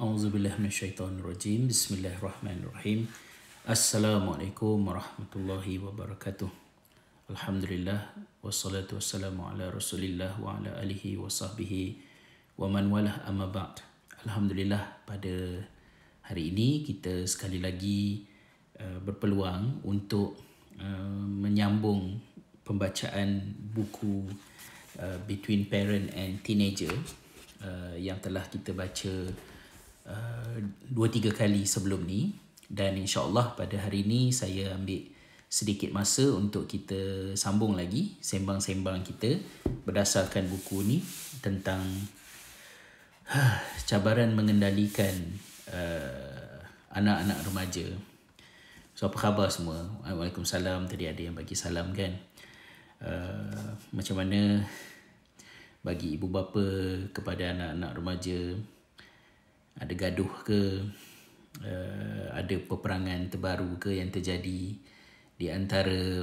A'udzubillah minasyaitonirrajim. Bismillahirrahmanirrahim. Assalamualaikum warahmatullahi wabarakatuh. Alhamdulillah wassalatu wassalamu ala Rasulillah wa ala alihi wa sahbihi wa man walah amma ba'd. Alhamdulillah pada hari ini kita sekali lagi uh, berpeluang untuk uh, menyambung pembacaan buku uh, Between Parent and Teenager uh, yang telah kita baca Uh, dua tiga kali sebelum ni dan insyaallah pada hari ini saya ambil sedikit masa untuk kita sambung lagi sembang-sembang kita berdasarkan buku ni tentang uh, cabaran mengendalikan uh, anak-anak remaja. So apa khabar semua? Waalaikumsalam tadi ada yang bagi salam kan. Uh, macam mana bagi ibu bapa kepada anak-anak remaja ada gaduh ke? Uh, ada peperangan terbaru ke yang terjadi di antara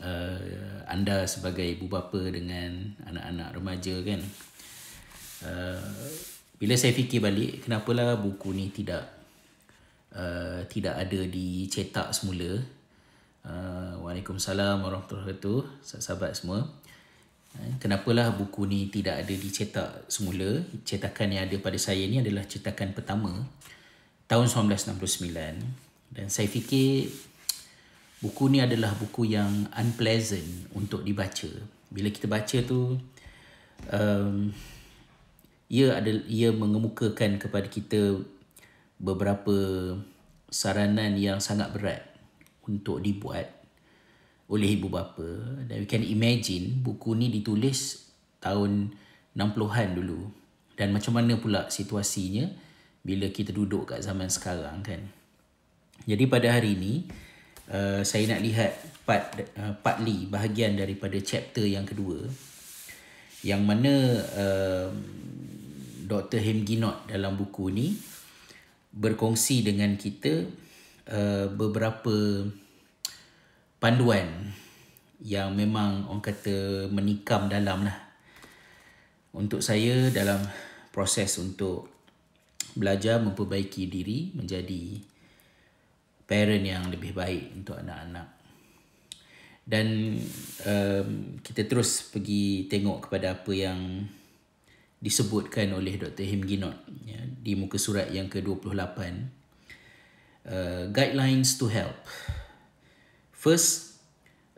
uh, anda sebagai ibu bapa dengan anak-anak remaja kan? Uh, bila saya fikir balik kenapalah buku ni tidak uh, tidak ada dicetak semula? Uh, Waalaikumsalam warahmatullahi wabarakatuh sahabat semua kenapalah buku ni tidak ada dicetak semula? Cetakan yang ada pada saya ni adalah cetakan pertama tahun 1969 dan saya fikir buku ni adalah buku yang unpleasant untuk dibaca. Bila kita baca tu um, ia ada ia mengemukakan kepada kita beberapa saranan yang sangat berat untuk dibuat oleh ibu bapa. Dan we can imagine buku ni ditulis tahun 60-an dulu. Dan macam mana pula situasinya bila kita duduk kat zaman sekarang kan? Jadi pada hari ini uh, saya nak lihat part uh, partly bahagian daripada chapter yang kedua. Yang mana uh, Dr. Hemginot dalam buku ni berkongsi dengan kita uh, beberapa panduan yang memang orang kata menikam dalam lah. Untuk saya dalam proses untuk belajar memperbaiki diri menjadi parent yang lebih baik untuk anak-anak. Dan um, kita terus pergi tengok kepada apa yang disebutkan oleh Dr. Him Ginot ya, di muka surat yang ke-28. Uh, guidelines to help. First,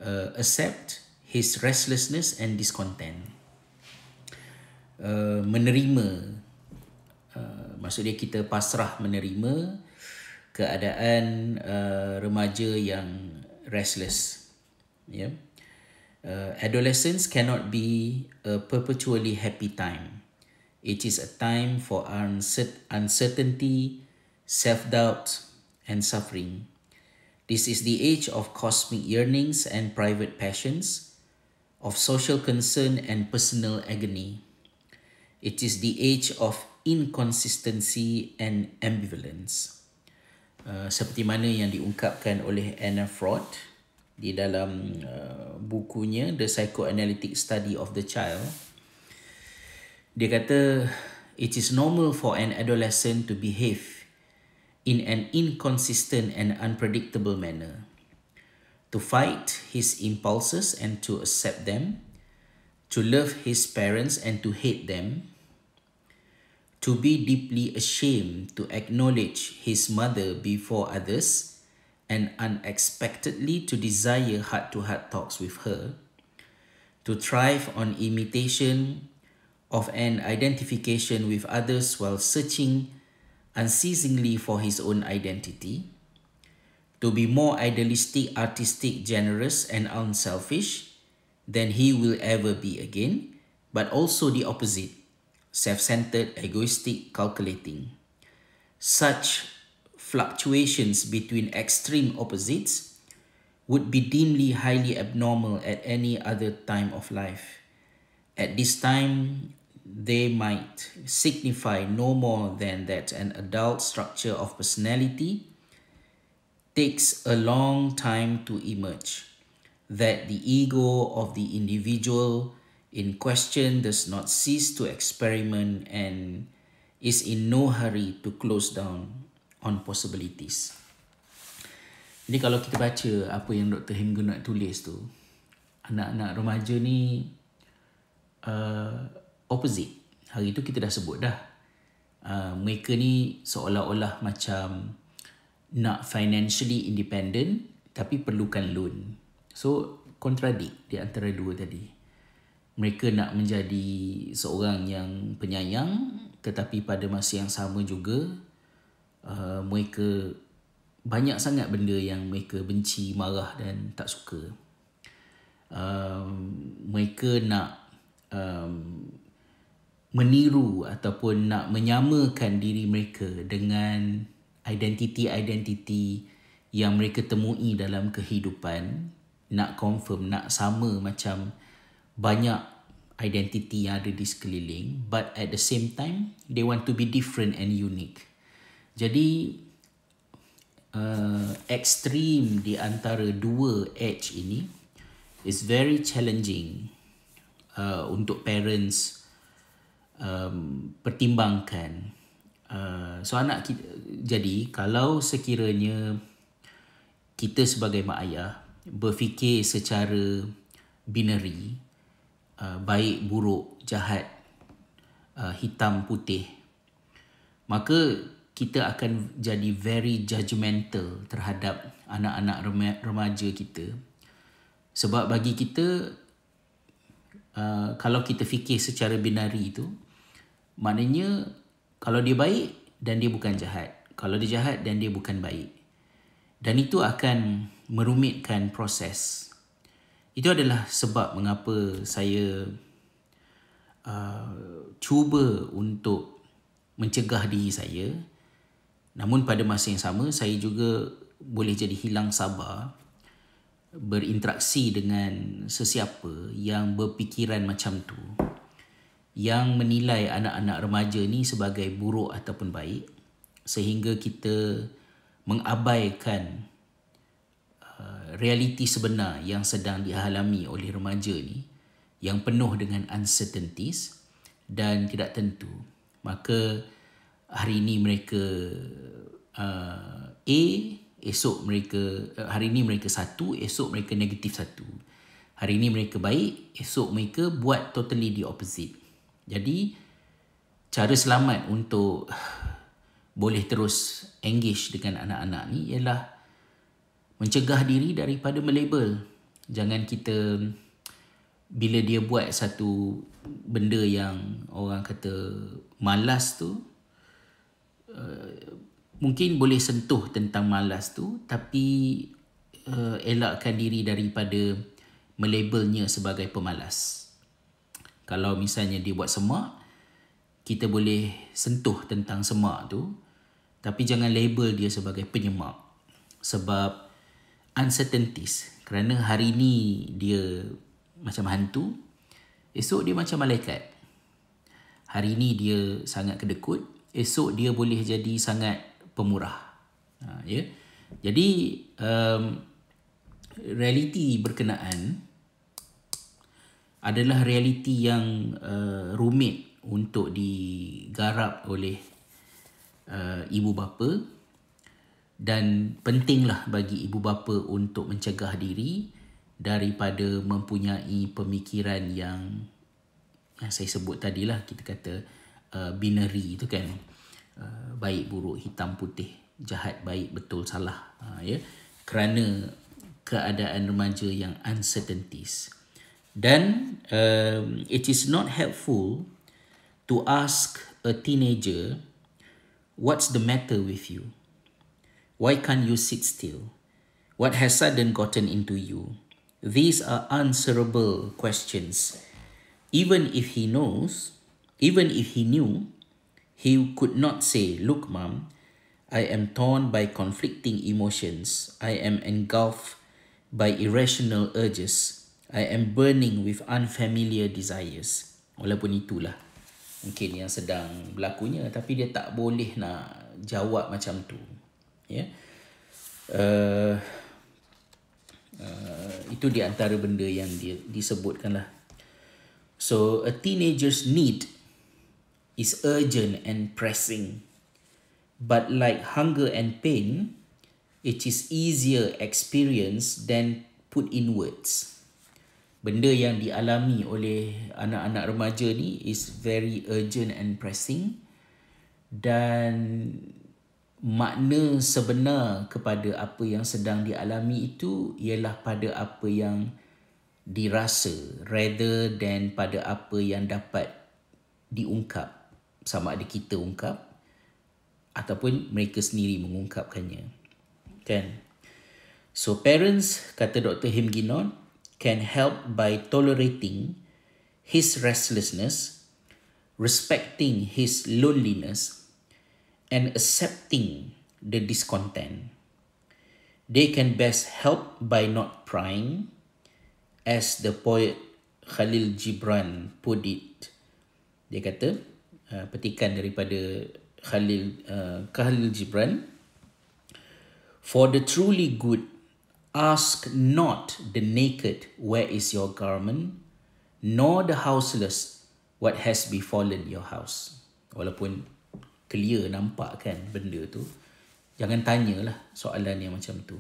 uh, accept his restlessness and discontent. Uh, menerima, uh, maksudnya kita pasrah menerima keadaan uh, remaja yang restless. Yeah. Uh, adolescence cannot be a perpetually happy time. It is a time for uncertainty, self-doubt, and suffering. This is the age of cosmic yearnings and private passions, of social concern and personal agony. It is the age of inconsistency and ambivalence. Uh, seperti mana yang diungkapkan oleh Anna Freud di dalam uh, bukunya The Psychoanalytic Study of the Child. Dia kata, it is normal for an adolescent to behave in an inconsistent and unpredictable manner, to fight his impulses and to accept them, to love his parents and to hate them, to be deeply ashamed to acknowledge his mother before others, and unexpectedly to desire heart to heart talks with her, to thrive on imitation of an identification with others while searching unceasingly for his own identity, to be more idealistic, artistic, generous, and unselfish than he will ever be again, but also the opposite self centered, egoistic, calculating. Such fluctuations between extreme opposites would be deemed highly abnormal at any other time of life. At this time, they might signify no more than that an adult structure of personality takes a long time to emerge, that the ego of the individual in question does not cease to experiment and is in no hurry to close down on possibilities. Jadi kalau kita baca apa yang Dr. Nak tulis tu, anak-anak remaja ni uh, opposite. Hari tu kita dah sebut dah. Uh, mereka ni seolah-olah macam nak financially independent tapi perlukan loan. So, kontradik di antara dua tadi. Mereka nak menjadi seorang yang penyayang tetapi pada masa yang sama juga uh, mereka banyak sangat benda yang mereka benci, marah dan tak suka. Um, mereka nak um, meniru ataupun nak menyamakan diri mereka dengan identiti-identiti yang mereka temui dalam kehidupan nak confirm nak sama macam banyak identiti yang ada di sekeliling but at the same time they want to be different and unique. Jadi uh, extreme di antara dua edge ini is very challenging uh, untuk parents um, pertimbangkan. Uh, so anak kita jadi kalau sekiranya kita sebagai mak ayah berfikir secara binary uh, baik buruk jahat uh, hitam putih maka kita akan jadi very judgmental terhadap anak-anak remaja kita sebab bagi kita uh, kalau kita fikir secara binari itu maknanya kalau dia baik dan dia bukan jahat. Kalau dia jahat dan dia bukan baik. Dan itu akan merumitkan proses. Itu adalah sebab mengapa saya uh, cuba untuk mencegah diri saya. Namun pada masa yang sama saya juga boleh jadi hilang sabar berinteraksi dengan sesiapa yang berpikiran macam tu yang menilai anak-anak remaja ni sebagai buruk ataupun baik sehingga kita mengabaikan uh, realiti sebenar yang sedang dialami oleh remaja ni yang penuh dengan uncertainties dan tidak tentu. Maka hari ini mereka uh, A esok mereka uh, hari ini mereka satu esok mereka negatif satu. Hari ini mereka baik esok mereka buat totally the opposite jadi cara selamat untuk boleh terus engage dengan anak-anak ni ialah mencegah diri daripada melabel jangan kita bila dia buat satu benda yang orang kata malas tu Uh, mungkin boleh sentuh tentang malas tu tapi uh, elakkan diri daripada melabelnya sebagai pemalas. Kalau misalnya dia buat semak, kita boleh sentuh tentang semak tu tapi jangan label dia sebagai penyemak. Sebab uncertainties kerana hari ni dia macam hantu, esok dia macam malaikat. Hari ni dia sangat kedekut, esok dia boleh jadi sangat pemurah. Ha, ya. Jadi um, realiti berkenaan adalah realiti yang uh, rumit untuk digarap oleh uh, ibu bapa dan pentinglah bagi ibu bapa untuk mencegah diri daripada mempunyai pemikiran yang yang saya sebut tadilah kita kata uh, binary itu kan. Uh, baik buruk hitam putih jahat baik betul salah. Uh, ya. Kerana keadaan remaja yang uncertainties dan um, it is not helpful to ask a teenager what's the matter with you why can't you sit still what has sudden gotten into you these are answerable questions even if he knows Even if he knew, he could not say, Look, mom, I am torn by conflicting emotions. I am engulfed by irrational urges. I am burning with unfamiliar desires. Walaupun itulah mungkin yang sedang berlakunya tapi dia tak boleh nak jawab macam tu. Ya. Yeah? Uh, uh, itu di antara benda yang dia disebutkan lah. So a teenager's need is urgent and pressing. But like hunger and pain, it is easier experience than put in words. Benda yang dialami oleh anak-anak remaja ni is very urgent and pressing. Dan makna sebenar kepada apa yang sedang dialami itu ialah pada apa yang dirasa rather than pada apa yang dapat diungkap. Sama ada kita ungkap ataupun mereka sendiri mengungkapkannya. Kan? So parents kata Dr. Him Ginon can help by tolerating his restlessness respecting his loneliness and accepting the discontent. They can best help by not prying, as the poet Khalil Gibran put it. Dia kata, uh, petikan daripada Khalil, uh, Khalil Gibran, For the truly good, ask not the naked, where is your garment, nor the houseless, what has befallen your house. Walaupun clear nampak kan benda tu jangan tanyalah soalan yang macam tu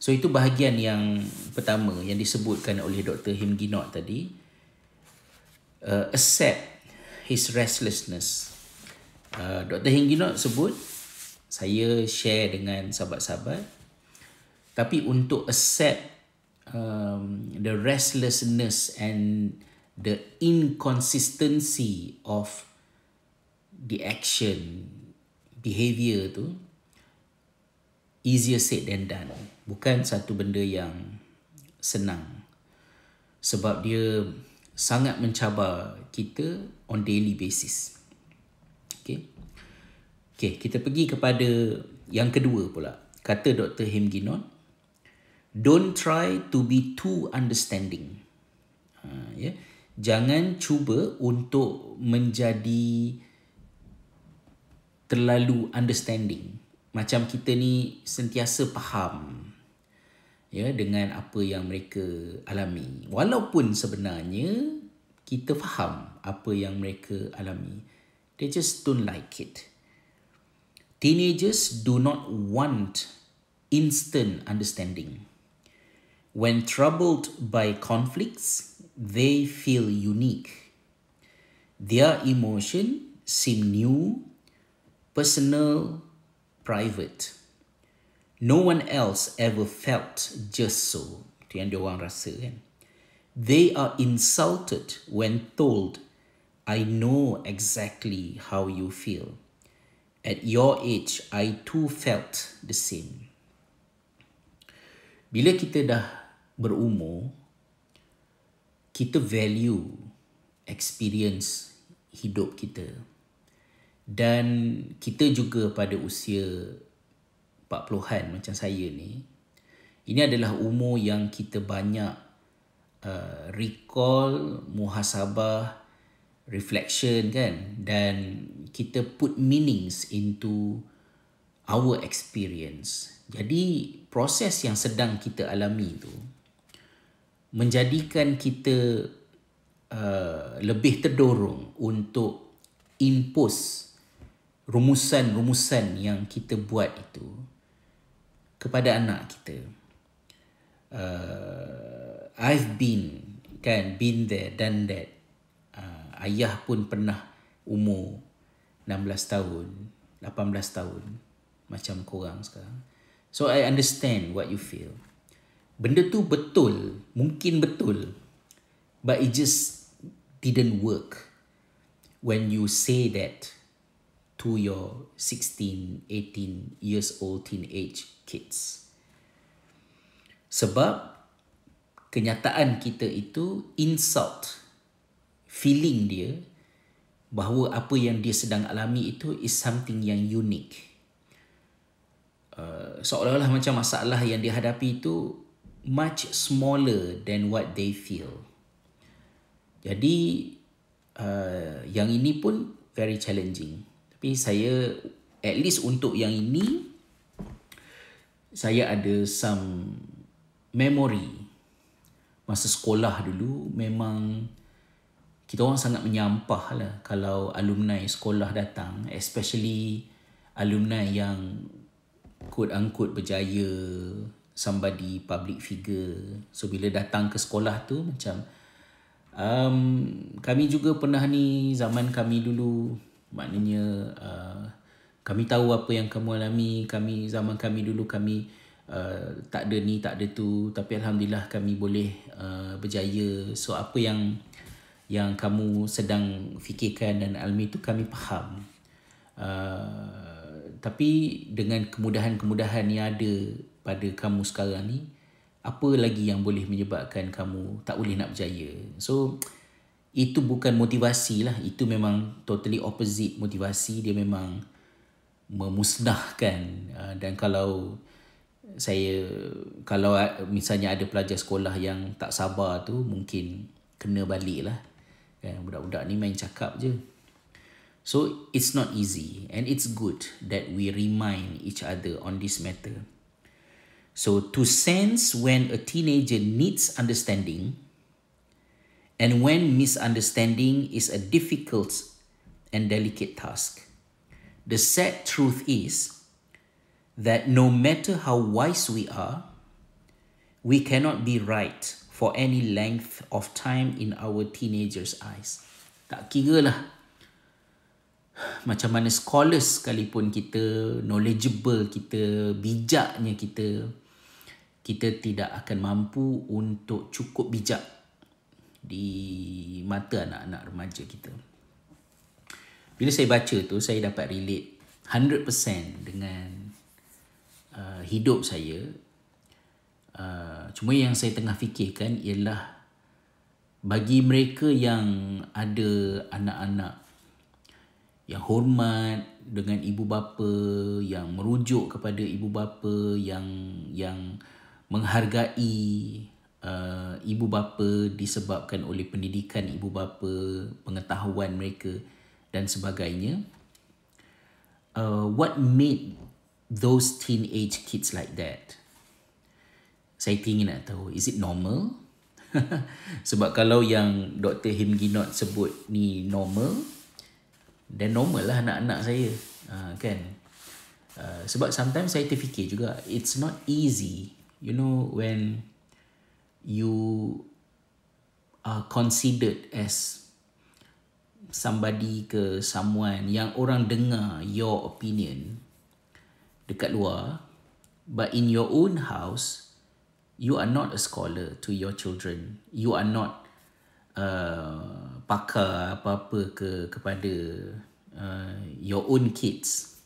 so itu bahagian yang pertama yang disebutkan oleh Dr. Him Ginot tadi uh, accept his restlessness uh, Dr. Him Ginot sebut saya share dengan sahabat-sahabat tapi untuk accept um, the restlessness and the inconsistency of the action behavior tu easier said than done. Bukan satu benda yang senang. Sebab dia sangat mencabar kita on daily basis. Okay? Okay kita pergi kepada yang kedua pula. Kata Dr. Him Ginon don't try to be too understanding. Ha, ya. Jangan cuba untuk menjadi terlalu understanding. Macam kita ni sentiasa faham ya dengan apa yang mereka alami. Walaupun sebenarnya kita faham apa yang mereka alami. They just don't like it. Teenagers do not want instant understanding when troubled by conflicts they feel unique their emotion seem new personal, private. No one else ever felt just so. They are insulted when told, I know exactly how you feel. At your age, I too felt the same. Bila kita dah berumur, kita value experience hidup kita. Dan kita juga pada usia 40-an macam saya ni ini adalah umur yang kita banyak uh, recall muhasabah reflection kan? Dan kita put meanings into our experience. Jadi proses yang sedang kita alami tu menjadikan kita uh, lebih terdorong untuk impose rumusan-rumusan yang kita buat itu kepada anak kita. Uh, I've been kan been there done that. Uh, ayah pun pernah umur 16 tahun, 18 tahun macam korang sekarang. So I understand what you feel. Benda tu betul, mungkin betul. But it just didn't work when you say that to your 16, 18 years old teenage kids. Sebab kenyataan kita itu insult feeling dia bahawa apa yang dia sedang alami itu is something yang unique. Uh, seolah-olah macam masalah yang dihadapi itu much smaller than what they feel. Jadi uh, yang ini pun very challenging. Tapi saya at least untuk yang ini saya ada some memory masa sekolah dulu memang kita orang sangat menyampah lah kalau alumni sekolah datang especially alumni yang quote unquote berjaya somebody public figure. So bila datang ke sekolah tu macam um, kami juga pernah ni zaman kami dulu maknanya uh, kami tahu apa yang kamu alami. Kami zaman kami dulu kami uh, tak ada ni tak ada tu. Tapi alhamdulillah kami boleh uh, berjaya. So apa yang yang kamu sedang fikirkan dan alami itu kami faham. Uh, tapi dengan kemudahan-kemudahan yang ada pada kamu sekarang ni, apa lagi yang boleh menyebabkan kamu tak boleh nak berjaya? So, itu bukan motivasi lah. Itu memang totally opposite motivasi. Dia memang memusnahkan. Uh, dan kalau saya, kalau misalnya ada pelajar sekolah yang tak sabar tu, mungkin kena balik lah kan budak-budak ni main cakap je so it's not easy and it's good that we remind each other on this matter so to sense when a teenager needs understanding and when misunderstanding is a difficult and delicate task the sad truth is that no matter how wise we are we cannot be right for any length of time in our teenagers' eyes. Tak kira lah macam mana scholars sekalipun kita, knowledgeable kita, bijaknya kita, kita tidak akan mampu untuk cukup bijak di mata anak-anak remaja kita. Bila saya baca tu, saya dapat relate 100% dengan uh, hidup saya Uh, cuma yang saya tengah fikirkan ialah bagi mereka yang ada anak-anak yang hormat dengan ibu bapa yang merujuk kepada ibu bapa yang yang menghargai uh, ibu bapa disebabkan oleh pendidikan ibu bapa pengetahuan mereka dan sebagainya. Uh, what made those teenage kids like that? Saya ingin nak tahu is it normal? Sebab kalau yang Dr. Him Ginot sebut ni normal then normal lah anak-anak saya uh, kan? Uh, sebab sometimes saya terfikir juga it's not easy you know when you are considered as somebody ke someone yang orang dengar your opinion dekat luar but in your own house you are not a scholar to your children. You are not uh, pakar apa-apa ke kepada uh, your own kids.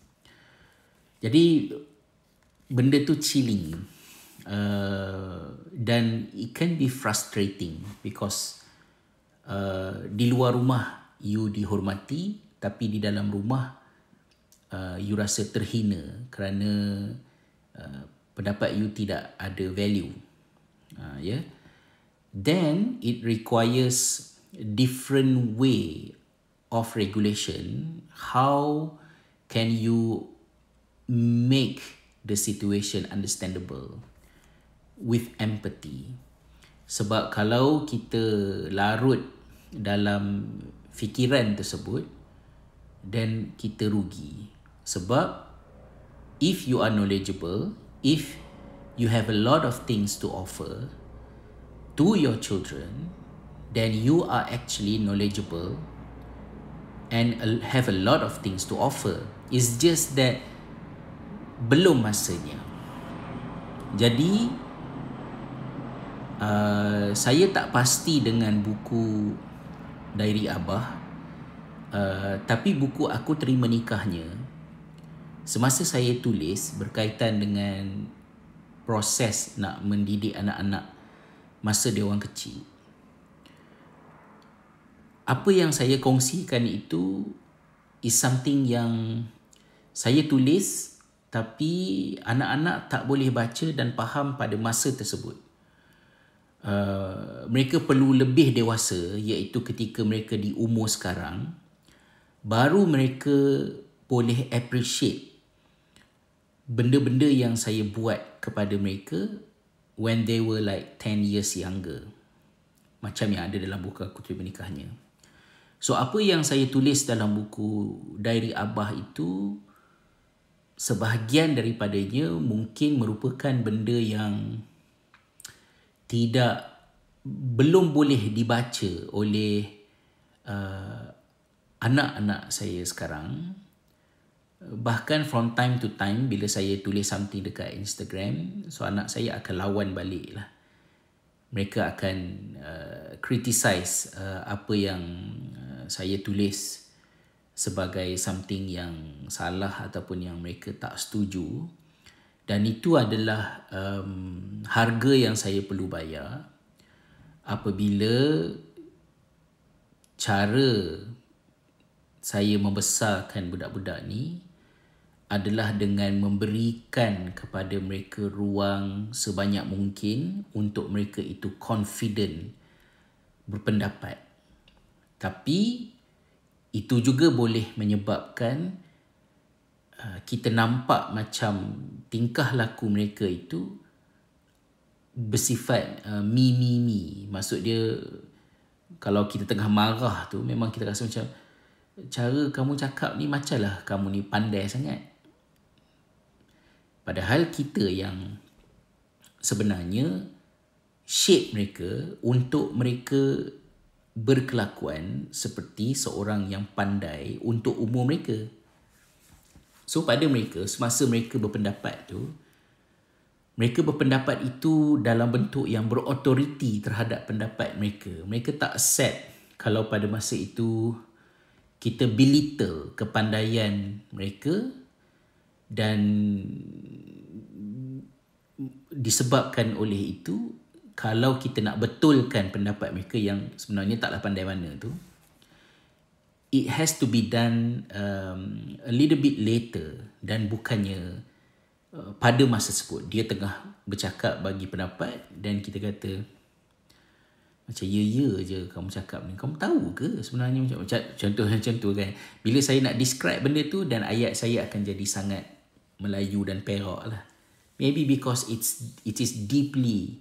Jadi benda tu chilling uh, dan it can be frustrating because uh, di luar rumah you dihormati tapi di dalam rumah uh, you rasa terhina kerana uh, pendapat you tidak ada value. Uh, ya. Yeah? then it requires different way of regulation. How can you make the situation understandable with empathy sebab kalau kita larut dalam fikiran tersebut then kita rugi sebab if you are knowledgeable if you have a lot of things to offer to your children, then you are actually knowledgeable and have a lot of things to offer. It's just that belum masanya. Jadi uh, saya tak pasti dengan buku Diary Abah. Uh, tapi buku aku terima nikahnya semasa saya tulis berkaitan dengan proses nak mendidik anak-anak masa dia orang kecil apa yang saya kongsikan itu is something yang saya tulis tapi anak-anak tak boleh baca dan faham pada masa tersebut uh, mereka perlu lebih dewasa iaitu ketika mereka di umur sekarang baru mereka boleh appreciate benda-benda yang saya buat kepada mereka when they were like 10 years younger. Macam yang ada dalam buku aku terima nikahnya. So apa yang saya tulis dalam buku Diary Abah itu sebahagian daripadanya mungkin merupakan benda yang tidak belum boleh dibaca oleh uh, anak-anak saya sekarang. Bahkan from time to time bila saya tulis something dekat Instagram so anak saya akan lawan balik lah mereka akan uh, criticize uh, apa yang uh, saya tulis sebagai something yang salah ataupun yang mereka tak setuju dan itu adalah um, harga yang saya perlu bayar apabila cara saya membesarkan budak-budak ni adalah dengan memberikan kepada mereka ruang sebanyak mungkin untuk mereka itu confident berpendapat. Tapi itu juga boleh menyebabkan uh, kita nampak macam tingkah laku mereka itu bersifat uh, mi mi mi. Maksud dia kalau kita tengah marah tu memang kita rasa macam cara kamu cakap ni macamlah kamu ni pandai sangat. Padahal kita yang sebenarnya shape mereka untuk mereka berkelakuan seperti seorang yang pandai untuk umur mereka. So pada mereka, semasa mereka berpendapat tu, mereka berpendapat itu dalam bentuk yang berautoriti terhadap pendapat mereka. Mereka tak accept kalau pada masa itu kita belittle kepandaian mereka dan disebabkan oleh itu kalau kita nak betulkan pendapat mereka yang sebenarnya taklah pandai mana tu it has to be done um, a little bit later dan bukannya uh, pada masa tersebut dia tengah bercakap bagi pendapat dan kita kata macam ya ya je kamu cakap ni kamu tahu ke sebenarnya macam, macam contoh macam tu kan bila saya nak describe benda tu dan ayat saya akan jadi sangat Melayu dan Perak lah. Maybe because it's it is deeply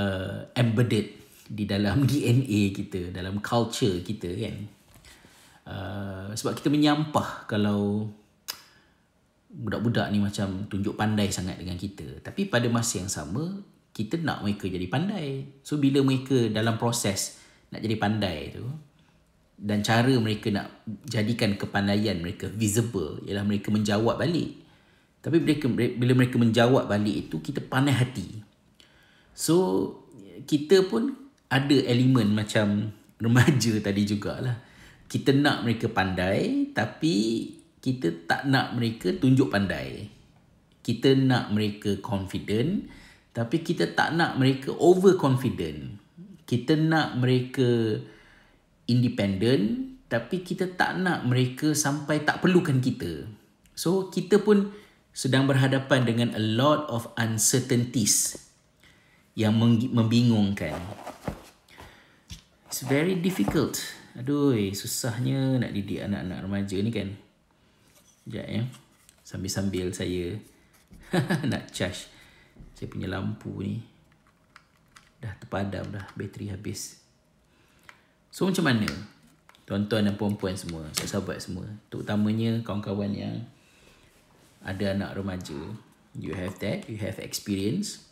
uh, embedded di dalam DNA kita, dalam culture kita kan. Uh, sebab kita menyampah kalau budak-budak ni macam tunjuk pandai sangat dengan kita. Tapi pada masa yang sama, kita nak mereka jadi pandai. So bila mereka dalam proses nak jadi pandai tu, dan cara mereka nak jadikan kepandaian mereka visible ialah mereka menjawab balik. Tapi mereka, bila mereka menjawab balik itu, kita pandai hati. So, kita pun ada elemen macam remaja tadi jugalah. Kita nak mereka pandai, tapi kita tak nak mereka tunjuk pandai. Kita nak mereka confident, tapi kita tak nak mereka overconfident. Kita nak mereka independent, tapi kita tak nak mereka sampai tak perlukan kita. So, kita pun sedang berhadapan dengan a lot of uncertainties yang membingungkan. It's very difficult. Aduh, susahnya nak didik anak-anak remaja ni kan. Sekejap ya. Sambil-sambil saya nak charge saya punya lampu ni. Dah terpadam dah, bateri habis. So macam mana? Tuan-tuan dan puan-puan semua, sahabat semua. Terutamanya kawan-kawan yang ada anak remaja you have that you have experience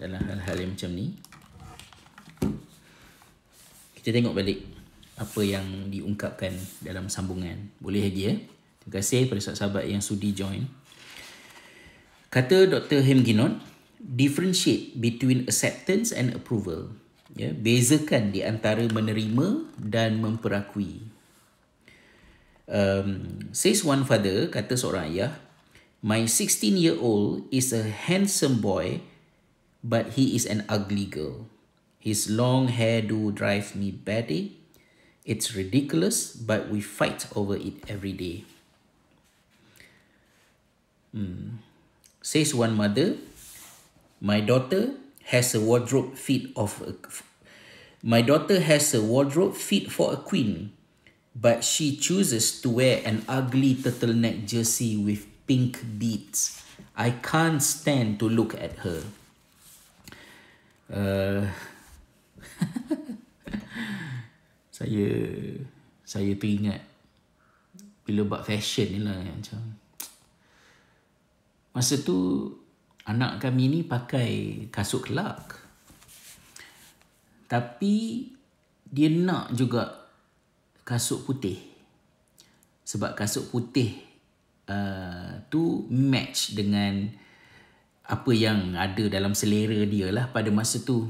dalam hal-hal yang macam ni kita tengok balik apa yang diungkapkan dalam sambungan. Boleh lagi ya? Terima kasih kepada sahabat-sahabat yang sudi join. Kata Dr. Hemginot differentiate between acceptance and approval. Ya bezakan di antara menerima dan memperakui. Um, says one father kata seorang ayah my 16 year old is a handsome boy but he is an ugly girl his long hair do drive me batty it's ridiculous but we fight over it every day hmm. says one mother my daughter has a wardrobe fit of a, my daughter has a wardrobe fit for a queen but she chooses to wear an ugly turtleneck jersey with pink beads. I can't stand to look at her. Uh, saya saya teringat bila buat fashion ni lah macam masa tu anak kami ni pakai kasut kelak. Tapi dia nak juga kasut putih. Sebab kasut putih uh, tu match dengan apa yang ada dalam selera dia lah pada masa tu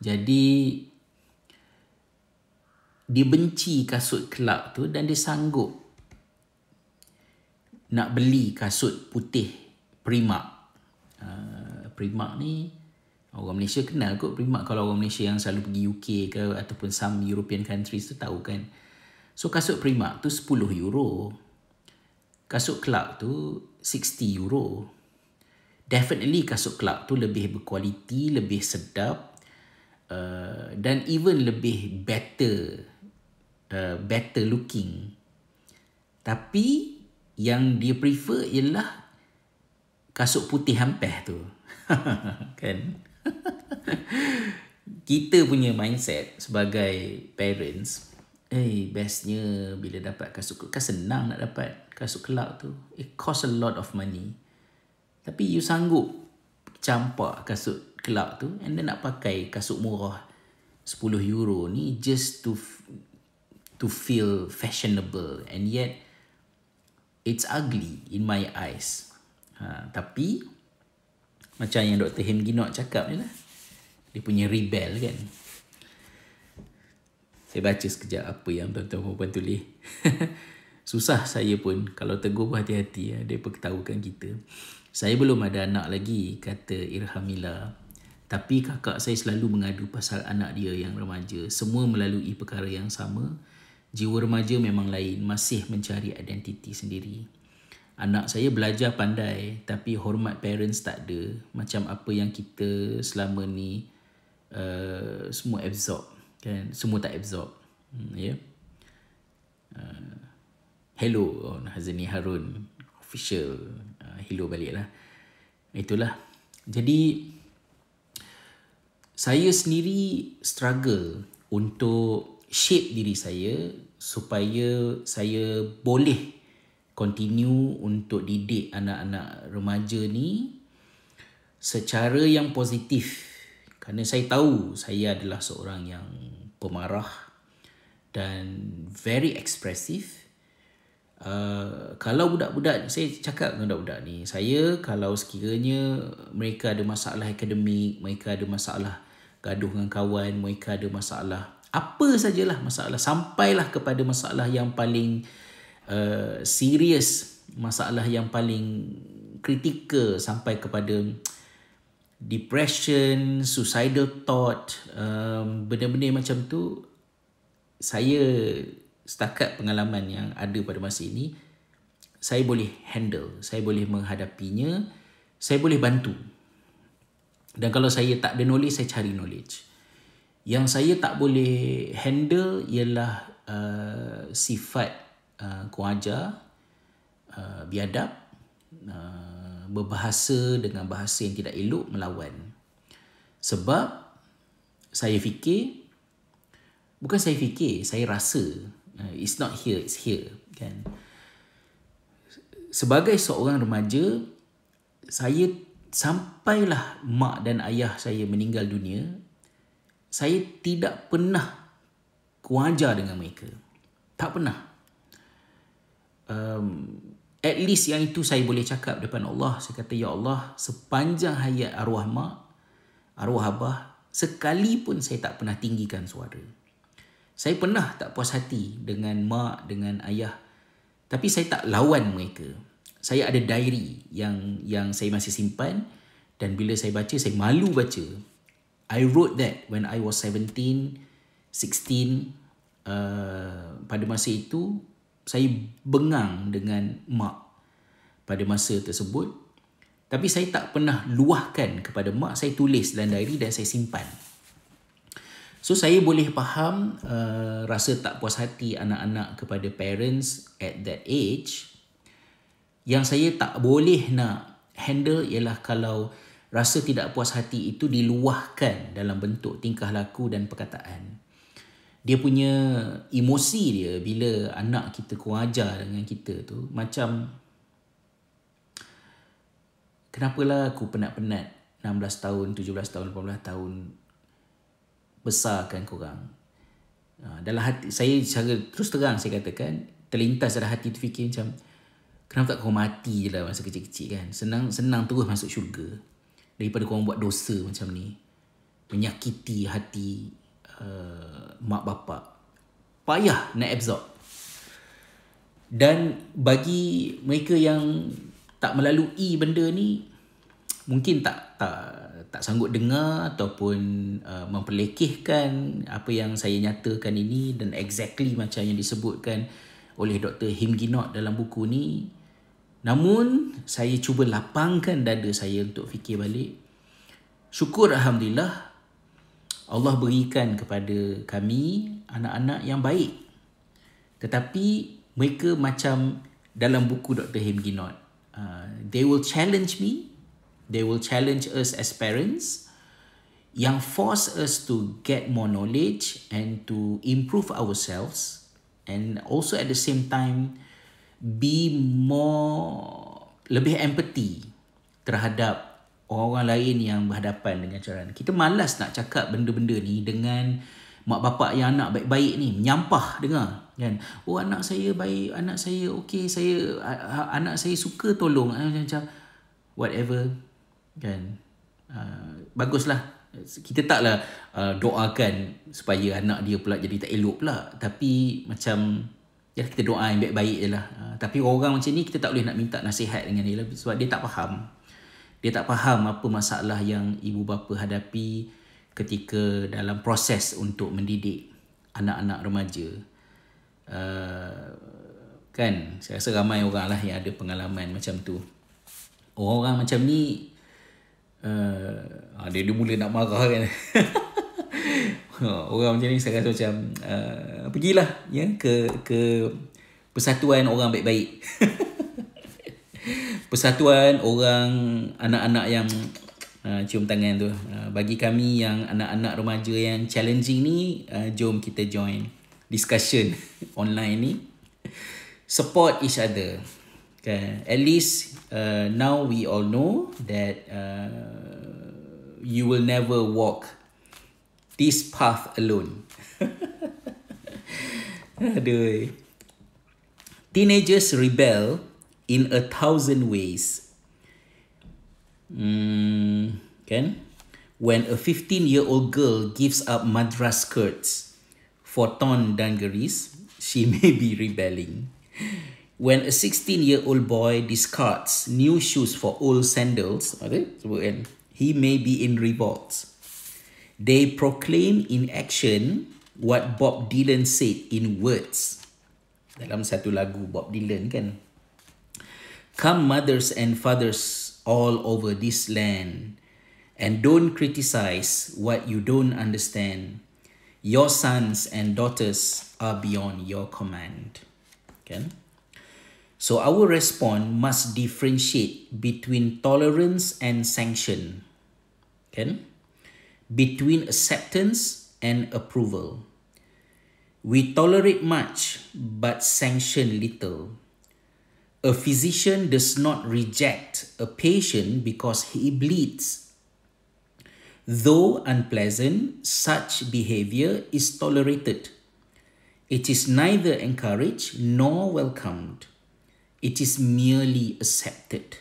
jadi dia benci kasut kelab tu dan dia sanggup nak beli kasut putih Primark. Uh, Primark ni orang Malaysia kenal kot Primark kalau orang Malaysia yang selalu pergi UK ke ataupun some European countries tu tahu kan. So kasut Primark tu 10 euro. Kasut Clark tu 60 euro. Definitely kasut Clark tu lebih berkualiti, lebih sedap uh, dan even lebih better uh, better looking. Tapi yang dia prefer ialah kasut putih hampeh tu. kan? Kita punya mindset sebagai parents, eh hey, bestnya bila dapat kasut kelab. Kan senang nak dapat kasut kelab tu. It cost a lot of money. Tapi you sanggup campak kasut kelab tu and then nak pakai kasut murah 10 euro ni just to to feel fashionable and yet it's ugly in my eyes. Ha, tapi macam yang Dr. Hem Ginok cakap ni lah. Dia punya rebel kan. Saya baca sekejap apa yang tuan-tuan perempuan tulis. Susah saya pun kalau tegur pun hati-hati ya. Dia ketahukan kita. Saya belum ada anak lagi kata Irhamila. Tapi kakak saya selalu mengadu pasal anak dia yang remaja. Semua melalui perkara yang sama. Jiwa remaja memang lain. Masih mencari identiti sendiri. Anak saya belajar pandai tapi hormat parents tak ada. Macam apa yang kita selama ni uh, semua absorb kan? Semua tak absorb. Hmm, yeah? uh, hello oh, Hazani Harun. Official. Uh, hello baliklah. Itulah. Jadi saya sendiri struggle untuk shape diri saya supaya saya boleh continue untuk didik anak-anak remaja ni secara yang positif. Kerana saya tahu saya adalah seorang yang pemarah dan very expressive. Uh, kalau budak-budak saya cakap dengan budak-budak ni saya kalau sekiranya mereka ada masalah akademik mereka ada masalah gaduh dengan kawan mereka ada masalah. Apa sajalah masalah. Sampailah kepada masalah yang paling uh, serius masalah yang paling kritikal sampai kepada depression suicidal thought um, benda-benda macam tu. Saya setakat pengalaman yang ada pada masa ini saya boleh handle saya boleh menghadapinya saya boleh bantu dan kalau saya tak ada knowledge saya cari knowledge yang saya tak boleh handle ialah uh, sifat uh, kuaja, uh, biadab, uh, berbahasa dengan bahasa yang tidak elok melawan. Sebab saya fikir, bukan saya fikir, saya rasa uh, it's not here, it's here. Kan? Sebagai seorang remaja, saya sampailah mak dan ayah saya meninggal dunia saya tidak pernah kuajar dengan mereka. Tak pernah. Um, at least yang itu saya boleh cakap depan Allah. Saya kata, Ya Allah, sepanjang hayat arwah mak, arwah abah, sekalipun saya tak pernah tinggikan suara. Saya pernah tak puas hati dengan mak, dengan ayah. Tapi saya tak lawan mereka. Saya ada diary yang yang saya masih simpan. Dan bila saya baca, saya malu baca. I wrote that when I was 17, 16. Uh, pada masa itu, saya bengang dengan mak pada masa tersebut. Tapi saya tak pernah luahkan kepada mak. Saya tulis dalam diary dan saya simpan. So saya boleh faham uh, rasa tak puas hati anak-anak kepada parents at that age. Yang saya tak boleh nak handle ialah kalau rasa tidak puas hati itu diluahkan dalam bentuk tingkah laku dan perkataan. dia punya emosi dia bila anak kita kurang ajar dengan kita tu macam kenapalah aku penat-penat 16 tahun, 17 tahun, 18 tahun besarkan korang. Ha, dalam hati saya secara terus terang saya katakan terlintas dalam hati tu fikir macam kenapa tak kau mati je lah masa kecil-kecil kan senang senang terus masuk syurga daripada kau buat dosa macam ni menyakiti hati uh, mak bapak payah nak absorb dan bagi mereka yang tak melalui benda ni mungkin tak tak tak sanggup dengar ataupun uh, memperlekehkan apa yang saya nyatakan ini dan exactly macam yang disebutkan oleh Dr. Him Ginot dalam buku ni. Namun saya cuba lapangkan dada saya untuk fikir balik. Syukur Alhamdulillah Allah berikan kepada kami anak-anak yang baik. Tetapi mereka macam dalam buku Dr. Him Ginot. Uh, they will challenge me They will challenge us as parents yang force us to get more knowledge and to improve ourselves and also at the same time be more lebih empathy terhadap orang lain yang berhadapan dengan cara kita malas nak cakap benda-benda ni dengan mak bapak yang anak baik-baik ni. Menyampah dengar kan? Oh anak saya baik anak saya okey saya anak saya suka tolong. Macam whatever kan? Uh, baguslah. Kita taklah uh, doakan supaya anak dia pula jadi tak elok pula. Tapi macam ya kita doa yang baik-baik je lah. Uh, tapi orang macam ni kita tak boleh nak minta nasihat dengan dia lah sebab dia tak faham. Dia tak faham apa masalah yang ibu bapa hadapi ketika dalam proses untuk mendidik anak-anak remaja. Uh, kan? Saya rasa ramai orang lah yang ada pengalaman macam tu. Orang-orang macam ni uh, dia, dia mula nak marah kan orang macam ni saya rasa macam uh, pergilah ya ke ke persatuan orang baik-baik. Persatuan orang anak-anak yang uh, cium tangan tu. Uh, bagi kami yang anak-anak remaja yang challenging ni uh, jom kita join discussion online ni. Support each other. Okay. At least uh, now we all know that uh, you will never walk this path alone. Aduh. Teenagers rebel in a thousand ways. Mm, kan? When a 15-year-old girl gives up madras skirts for torn dungarees, she may be rebelling. when a 16 year old boy discards new shoes for old sandals, okay? he may be in revolt. They proclaim in action what Bob Dylan said in words. Dalam satu lagu Bob Dylan kan. Come mothers and fathers all over this land and don't criticize what you don't understand. Your sons and daughters are beyond your command. Okay? So our response must differentiate between tolerance and sanction. Okay? Between acceptance and approval. We tolerate much but sanction little. A physician does not reject a patient because he bleeds. Though unpleasant, such behavior is tolerated. It is neither encouraged nor welcomed it is merely accepted.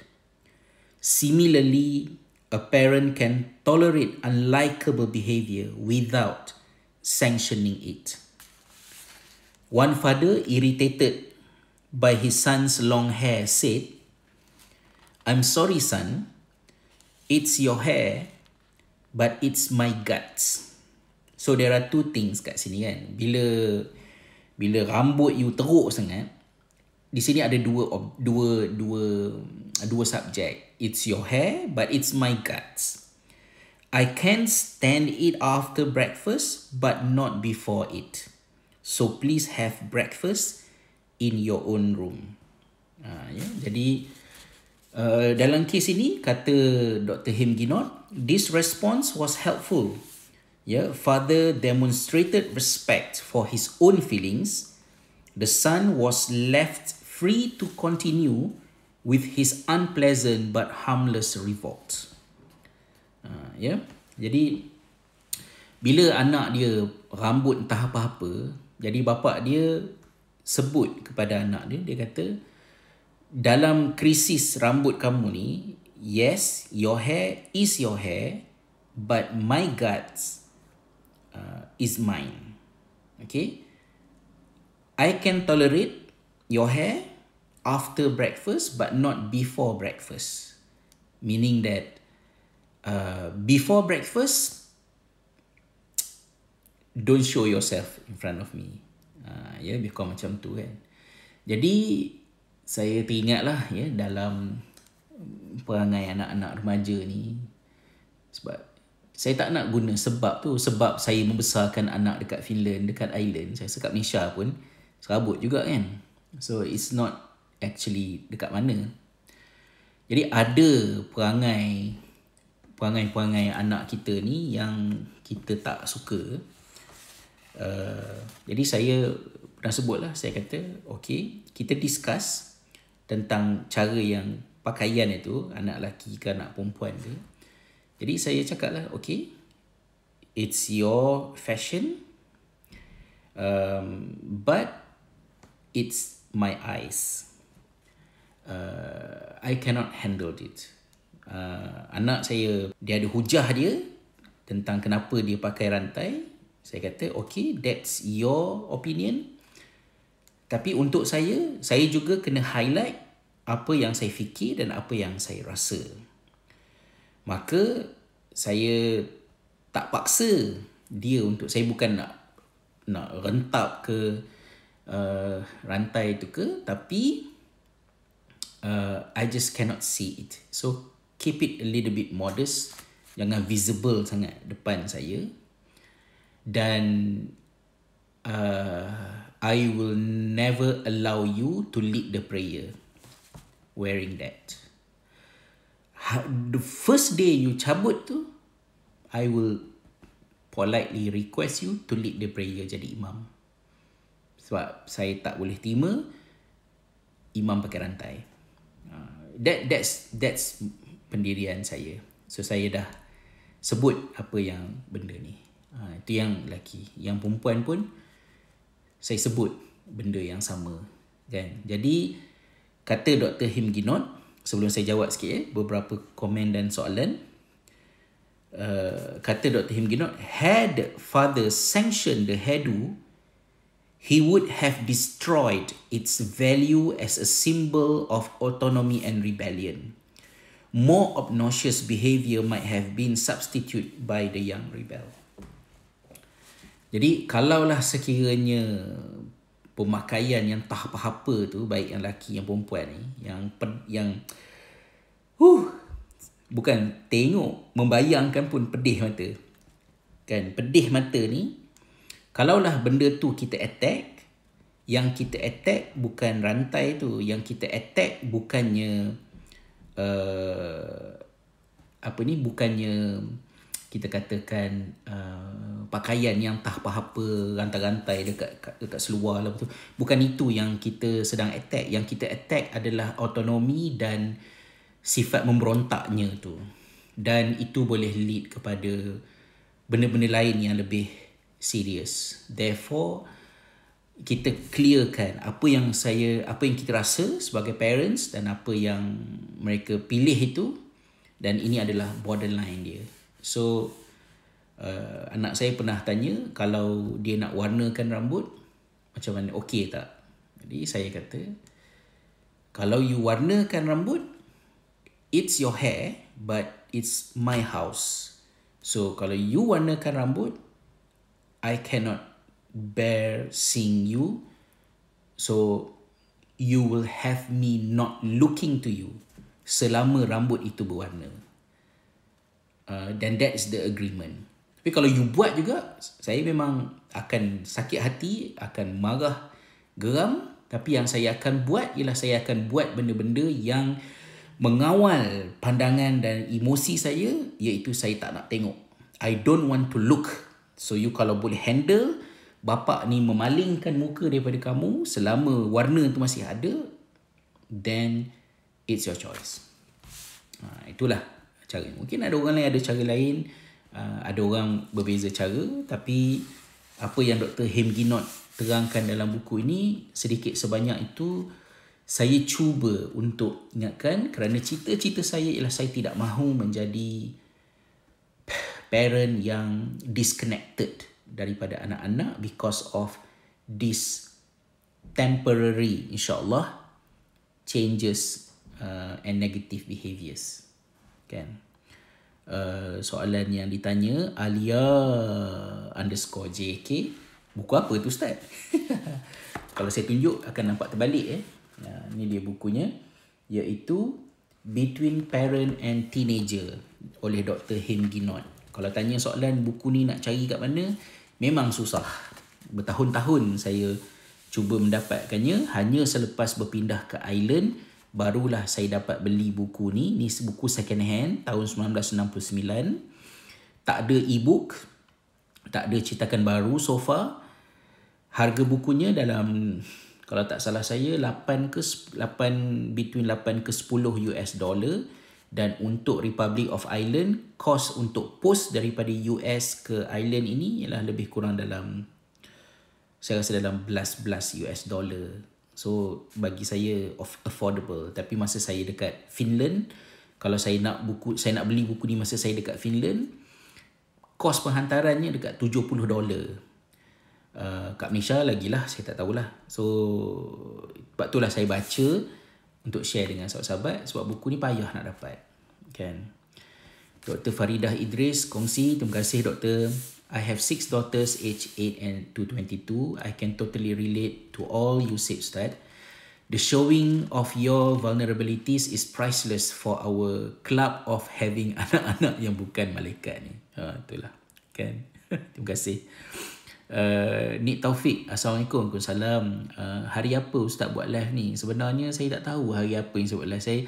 Similarly, a parent can tolerate unlikable behavior without sanctioning it. One father, irritated by his son's long hair, said, I'm sorry, son, it's your hair, but it's my guts. So there are two things kat sini kan. Bila bila rambut you teruk sangat, di sini ada dua dua dua dua subjek. It's your hair, but it's my guts. I can stand it after breakfast, but not before it. So please have breakfast in your own room. Ha, ya? Jadi uh, dalam kes ini kata Dr. Him Ginot, this response was helpful. yeah, father demonstrated respect for his own feelings, the son was left free to continue with his unpleasant but harmless revolt. Uh, ya. Yeah? Jadi bila anak dia rambut entah apa-apa, jadi bapa dia sebut kepada anak dia, dia kata dalam krisis rambut kamu ni, yes, your hair is your hair, but my guts uh, is mine. Okay? I can tolerate your hair after breakfast but not before breakfast. Meaning that uh, before breakfast, don't show yourself in front of me. Uh, ya, yeah, because macam tu kan. Jadi, saya teringat lah ya, dalam perangai anak-anak remaja ni. Sebab saya tak nak guna sebab tu. Sebab saya membesarkan anak dekat Finland, dekat Ireland. Saya sekat Malaysia pun serabut juga kan. So, it's not actually dekat mana. Jadi ada perangai perangai-perangai anak kita ni yang kita tak suka. Uh, jadi saya pernah sebut lah, saya kata, okay, kita discuss tentang cara yang pakaian itu, anak lelaki ke anak perempuan ke. Jadi saya cakap lah, okay, it's your fashion, um, but it's my eyes uh, I cannot handle it. Uh, anak saya dia ada hujah dia tentang kenapa dia pakai rantai. Saya kata, okay, that's your opinion. Tapi untuk saya, saya juga kena highlight apa yang saya fikir dan apa yang saya rasa. Maka saya tak paksa dia untuk saya bukan nak nak rentap ke uh, rantai itu ke tapi uh, I just cannot see it. So keep it a little bit modest, jangan visible sangat depan saya. Dan uh, I will never allow you to lead the prayer wearing that. The first day you cabut tu, I will politely request you to lead the prayer jadi imam. Sebab saya tak boleh terima imam pakai rantai that that's that's pendirian saya. So saya dah sebut apa yang benda ni. Ha, itu yang lelaki. Yang perempuan pun saya sebut benda yang sama. Kan? Jadi kata Dr. Him Ginot sebelum saya jawab sikit eh, beberapa komen dan soalan. Uh, kata Dr. Him Ginot had father sanctioned the hairdo he would have destroyed its value as a symbol of autonomy and rebellion. More obnoxious behavior might have been substituted by the young rebel. Jadi kalaulah sekiranya pemakaian yang tak apa-apa tu baik yang lelaki yang perempuan ni yang yang huh bukan tengok membayangkan pun pedih mata. Kan pedih mata ni Kalaulah benda tu kita attack, yang kita attack bukan rantai tu, yang kita attack bukannya uh, apa ni bukannya kita katakan uh, pakaian yang tak apa-apa rantai-rantai dekat dekat seluar lah betul. Bukan itu yang kita sedang attack. Yang kita attack adalah autonomi dan sifat memberontaknya tu. Dan itu boleh lead kepada benda-benda lain yang lebih serious. Therefore, kita clearkan apa yang saya apa yang kita rasa sebagai parents dan apa yang mereka pilih itu dan ini adalah borderline dia. So uh, anak saya pernah tanya kalau dia nak warnakan rambut macam mana okey tak? Jadi saya kata kalau you warnakan rambut it's your hair but it's my house. So kalau you warnakan rambut I cannot bear seeing you. So you will have me not looking to you selama rambut itu berwarna. Uh, then that is the agreement. Tapi kalau you buat juga, saya memang akan sakit hati, akan marah, geram. Tapi yang saya akan buat ialah saya akan buat benda-benda yang mengawal pandangan dan emosi saya iaitu saya tak nak tengok. I don't want to look So you kalau boleh handle bapa ni memalingkan muka daripada kamu selama warna tu masih ada then it's your choice. Ha, itulah cara. Mungkin ada orang lain ada cara lain, uh, ada orang berbeza cara tapi apa yang Dr. Hem Ginot terangkan dalam buku ini sedikit sebanyak itu saya cuba untuk ingatkan kerana cita-cita saya ialah saya tidak mahu menjadi parent yang disconnected daripada anak-anak because of this temporary insyaallah changes uh, and negative behaviors kan? Uh, soalan yang ditanya Alia underscore JK buku apa tu Ustaz? Kalau saya tunjuk akan nampak terbalik eh? Uh, ni dia bukunya iaitu Between Parent and Teenager oleh Dr. Him Ginot kalau tanya soalan buku ni nak cari kat mana? Memang susah. Bertahun-tahun saya cuba mendapatkannya. Hanya selepas berpindah ke Island barulah saya dapat beli buku ni. Ni buku second hand tahun 1969 tak ada e-book tak ada cetakan baru so far. Harga bukunya dalam kalau tak salah saya 8 ke 8 between 8 ke 10 US dollar dan untuk Republic of Ireland kos untuk post daripada US ke Ireland ini ialah lebih kurang dalam saya rasa dalam belas-belas US dollar. So bagi saya affordable tapi masa saya dekat Finland kalau saya nak buku saya nak beli buku ni masa saya dekat Finland kos penghantarannya dekat 70 dolar. Uh, kat Malaysia lagi lah saya tak tahulah. So sebab itulah saya baca untuk share dengan sahabat-sahabat sebab buku ni payah nak dapat kan Dr. Faridah Idris kongsi terima kasih doktor I have six daughters age 8 and to 22 I can totally relate to all you said Ustaz The showing of your vulnerabilities is priceless for our club of having anak-anak yang bukan malaikat ni. Ha, itulah. Kan? Terima kasih. Uh, Nik Taufik Assalamualaikum Waalaikumsalam. Uh, Hari apa Ustaz buat live ni? Sebenarnya saya tak tahu Hari apa yang saya buat live. Saya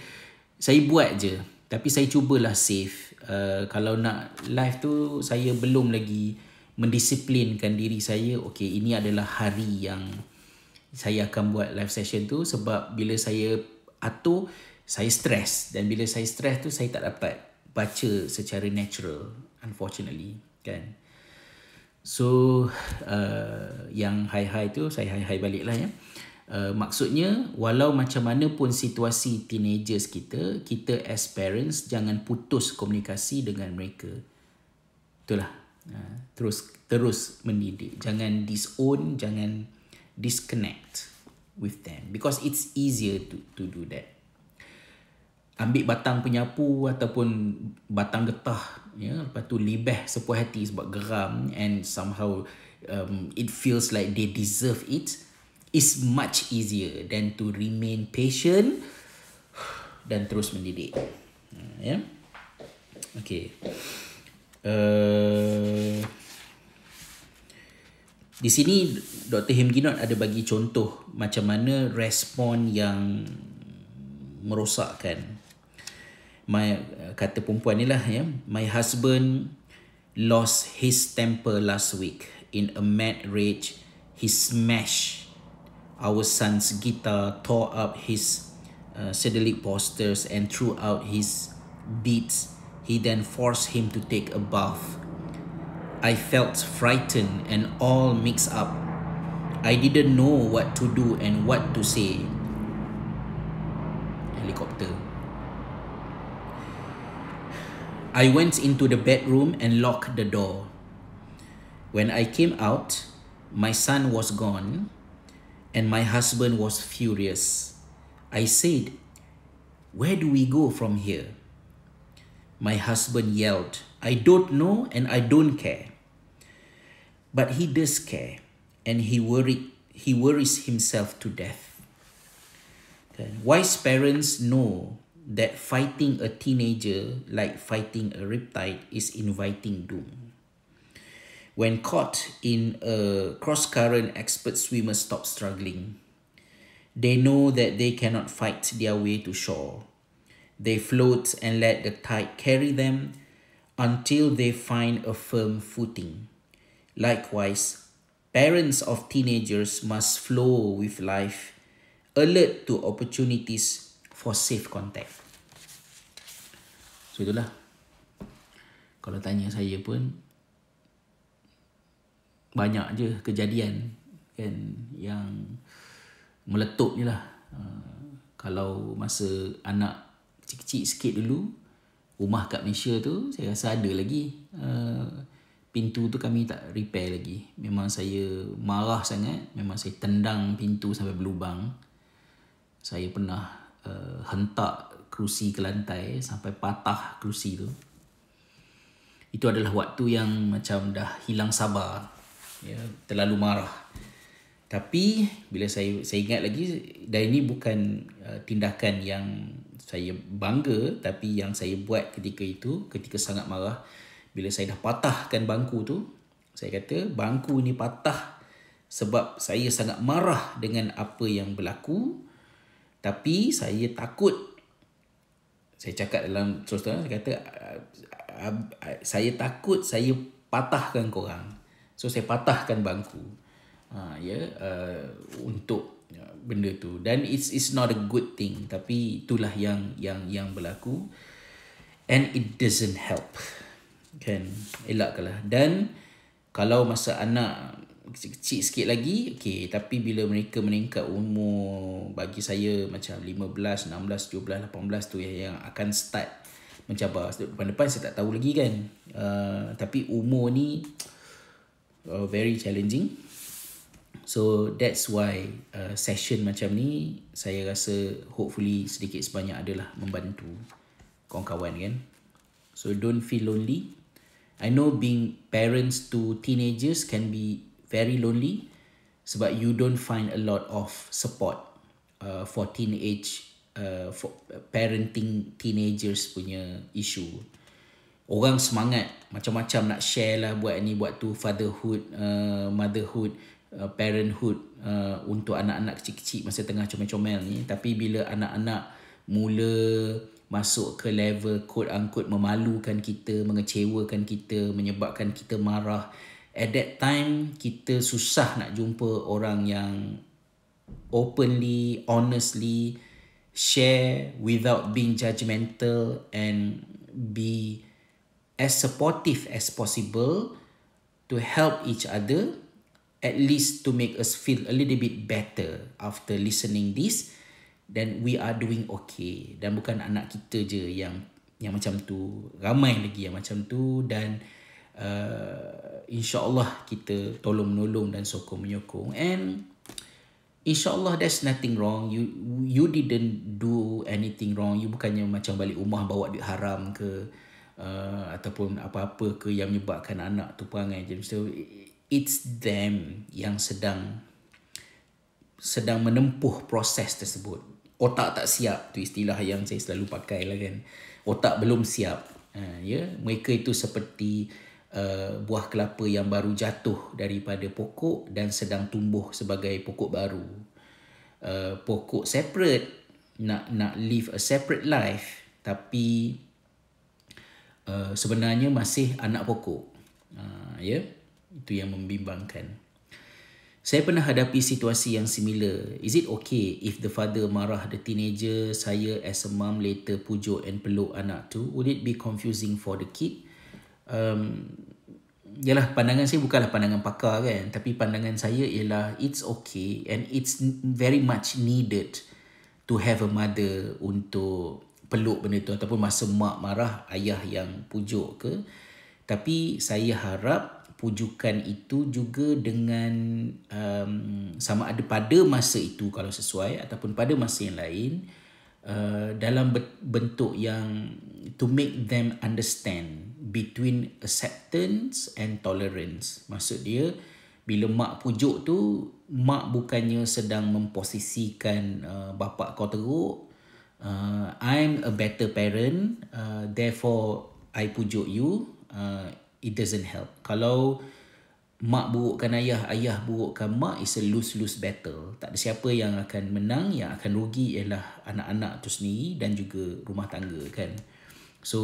saya buat je Tapi saya cubalah save. Uh, Kalau nak live tu Saya belum lagi Mendisiplinkan diri saya Okay ini adalah hari yang Saya akan buat live session tu. Sebab bila saya atur Saya stress. Dan bila saya stress tu Saya tak dapat Baca secara natural Unfortunately Kan So uh, yang hai-hai tu saya hai-hai balik lah ya. Uh, maksudnya walau macam mana pun situasi teenagers kita, kita as parents jangan putus komunikasi dengan mereka. Itulah. Uh, terus terus mendidik. Jangan disown, jangan disconnect with them because it's easier to to do that. Ambil batang penyapu ataupun batang getah ya lepas tu libeh sepuas hati sebab geram and somehow um, it feels like they deserve it is much easier than to remain patient dan terus mendidik uh, ya yeah? okay uh, di sini Dr. Himginot ada bagi contoh macam mana respon yang merosakkan my uh, kata perempuan ni lah ya. My husband lost his temper last week in a mad rage. He smashed our son's guitar tore up his uh, sedelic posters and threw out his beats. He then forced him to take a bath. I felt frightened and all mixed up. I didn't know what to do and what to say I went into the bedroom and locked the door. When I came out, my son was gone and my husband was furious. I said, Where do we go from here? My husband yelled, I don't know and I don't care. But he does care and he worried he worries himself to death. Okay. Wise parents know that fighting a teenager like fighting a riptide is inviting doom. When caught in a cross current, expert swimmers stop struggling. They know that they cannot fight their way to shore. They float and let the tide carry them until they find a firm footing. Likewise, parents of teenagers must flow with life, alert to opportunities for safe contact. So itulah. Kalau tanya saya pun banyak je kejadian kan yang meletup je lah. Uh, kalau masa anak kecil-kecil sikit dulu, rumah kat Malaysia tu saya rasa ada lagi. Uh, pintu tu kami tak repair lagi. Memang saya marah sangat. Memang saya tendang pintu sampai berlubang. Saya pernah uh, hentak kerusi ke lantai sampai patah kerusi tu. Itu adalah waktu yang macam dah hilang sabar. Ya, terlalu marah. Tapi bila saya saya ingat lagi dan ini bukan uh, tindakan yang saya bangga tapi yang saya buat ketika itu ketika sangat marah bila saya dah patahkan bangku tu saya kata bangku ni patah sebab saya sangat marah dengan apa yang berlaku tapi saya takut saya cakap dalam terus terang saya kata saya takut saya patahkan korang. So saya patahkan bangku. Ha, ya yeah, uh, untuk benda tu. Dan it's it's not a good thing. Tapi itulah yang yang yang berlaku. And it doesn't help. Kan? Elakkanlah. Dan kalau masa anak kecil sikit lagi okey. Tapi bila mereka meningkat umur bagi saya macam 15 16 17 18 tu yang akan start mencabar. Depan-depan saya tak tahu lagi kan. Uh, tapi umur ni uh, very challenging. So that's why uh, session macam ni saya rasa hopefully sedikit sebanyak adalah membantu kawan-kawan kan. So don't feel lonely. I know being parents to teenagers can be very lonely sebab you don't find a lot of support uh, for teenage uh, for parenting teenagers punya issue. Orang semangat macam-macam nak share lah buat ni buat tu fatherhood, uh, motherhood, uh, parenthood uh, untuk anak-anak kecil-kecil masa tengah comel-comel ni tapi bila anak-anak mula masuk ke level quote unquote memalukan kita, mengecewakan kita, menyebabkan kita marah. At that time, kita susah nak jumpa orang yang openly, honestly share without being judgmental and be as supportive as possible to help each other at least to make us feel a little bit better after listening this. Then we are doing okay. Dan bukan anak kita je yang yang macam tu. Ramai lagi yang macam tu. Dan uh, insyaallah kita tolong menolong dan sokong menyokong. And insyaallah there's nothing wrong. You you didn't do anything wrong. You bukannya macam balik rumah bawa duit haram ke uh, ataupun apa-apa ke yang menyebabkan anak tu perangai. Jadi so it's them yang sedang sedang menempuh proses tersebut. Otak tak siap tu istilah yang saya selalu pakai lah kan. Otak belum siap. Ha, ya mereka itu seperti uh, buah kelapa yang baru jatuh daripada pokok dan sedang tumbuh sebagai pokok baru uh, pokok separate nak nak live a separate life tapi uh, sebenarnya masih anak pokok uh, ya itu yang membimbangkan saya pernah hadapi situasi yang similar. Is it okay if the father marah the teenager, saya as a mom later pujuk and peluk anak tu? Would it be confusing for the kid? Um, yalah, pandangan saya bukanlah pandangan pakar kan. Tapi pandangan saya ialah it's okay and it's very much needed to have a mother untuk peluk benda tu. Ataupun masa mak marah, ayah yang pujuk ke. Tapi saya harap pujukan itu juga dengan um, sama ada pada masa itu kalau sesuai ataupun pada masa yang lain uh, dalam bentuk yang to make them understand between acceptance and tolerance maksud dia bila mak pujuk tu mak bukannya sedang memposisikan uh, bapa kau teruk uh, I'm a better parent uh, therefore I pujuk you uh, it doesn't help. Kalau mak burukkan ayah, ayah burukkan mak, it's a lose-lose battle. Tak ada siapa yang akan menang, yang akan rugi ialah anak-anak tu sendiri dan juga rumah tangga kan. So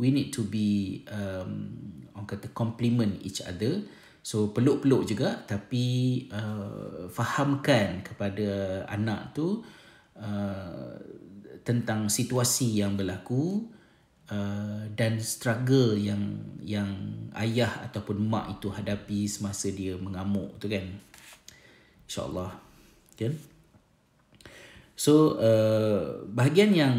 we need to be um, orang kata compliment each other So peluk-peluk juga tapi uh, fahamkan kepada anak tu uh, tentang situasi yang berlaku uh, dan struggle yang yang ayah ataupun mak itu hadapi semasa dia mengamuk tu kan. InsyaAllah. Kan? So uh, bahagian yang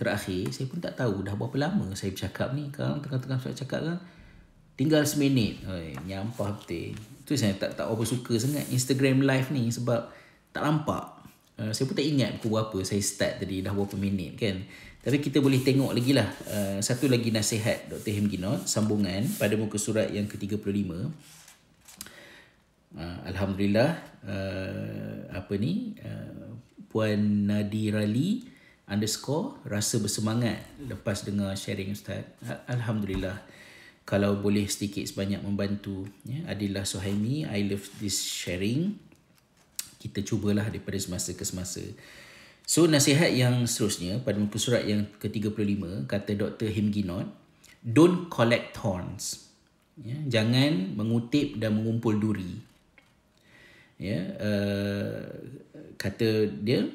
terakhir saya pun tak tahu dah berapa lama saya bercakap ni. Sekarang tengah-tengah saya cakap kan tinggal seminit. Oi, nyampah betul. Tu saya tak tak apa suka sangat Instagram live ni sebab tak nampak. Uh, saya pun tak ingat pukul berapa saya start tadi dah berapa minit kan. Tapi kita boleh tengok lagi lah. Uh, satu lagi nasihat Dr. Hemginot sambungan pada muka surat yang ke-35. Uh, Alhamdulillah uh, apa ni uh, Puan Nadirali underscore rasa bersemangat lepas dengar sharing Ustaz. Alhamdulillah kalau boleh sedikit sebanyak membantu ya Adillah Suhaimi I love this sharing kita cubalah daripada semasa ke semasa so nasihat yang seterusnya pada muka surat yang ke-35 kata Dr. Himginot don't collect thorns ya jangan mengutip dan mengumpul duri ya uh, kata dia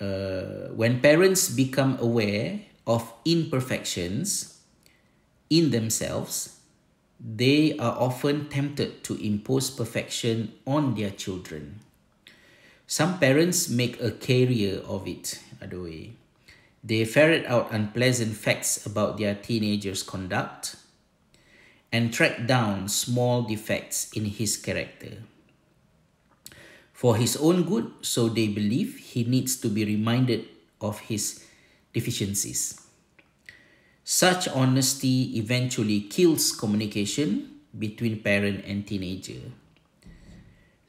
uh, when parents become aware of imperfections in themselves, they are often tempted to impose perfection on their children. Some parents make a career of it, other way. They ferret out unpleasant facts about their teenager's conduct and track down small defects in his character. For his own good, so they believe he needs to be reminded of his deficiencies. Such honesty eventually kills communication between parent and teenager.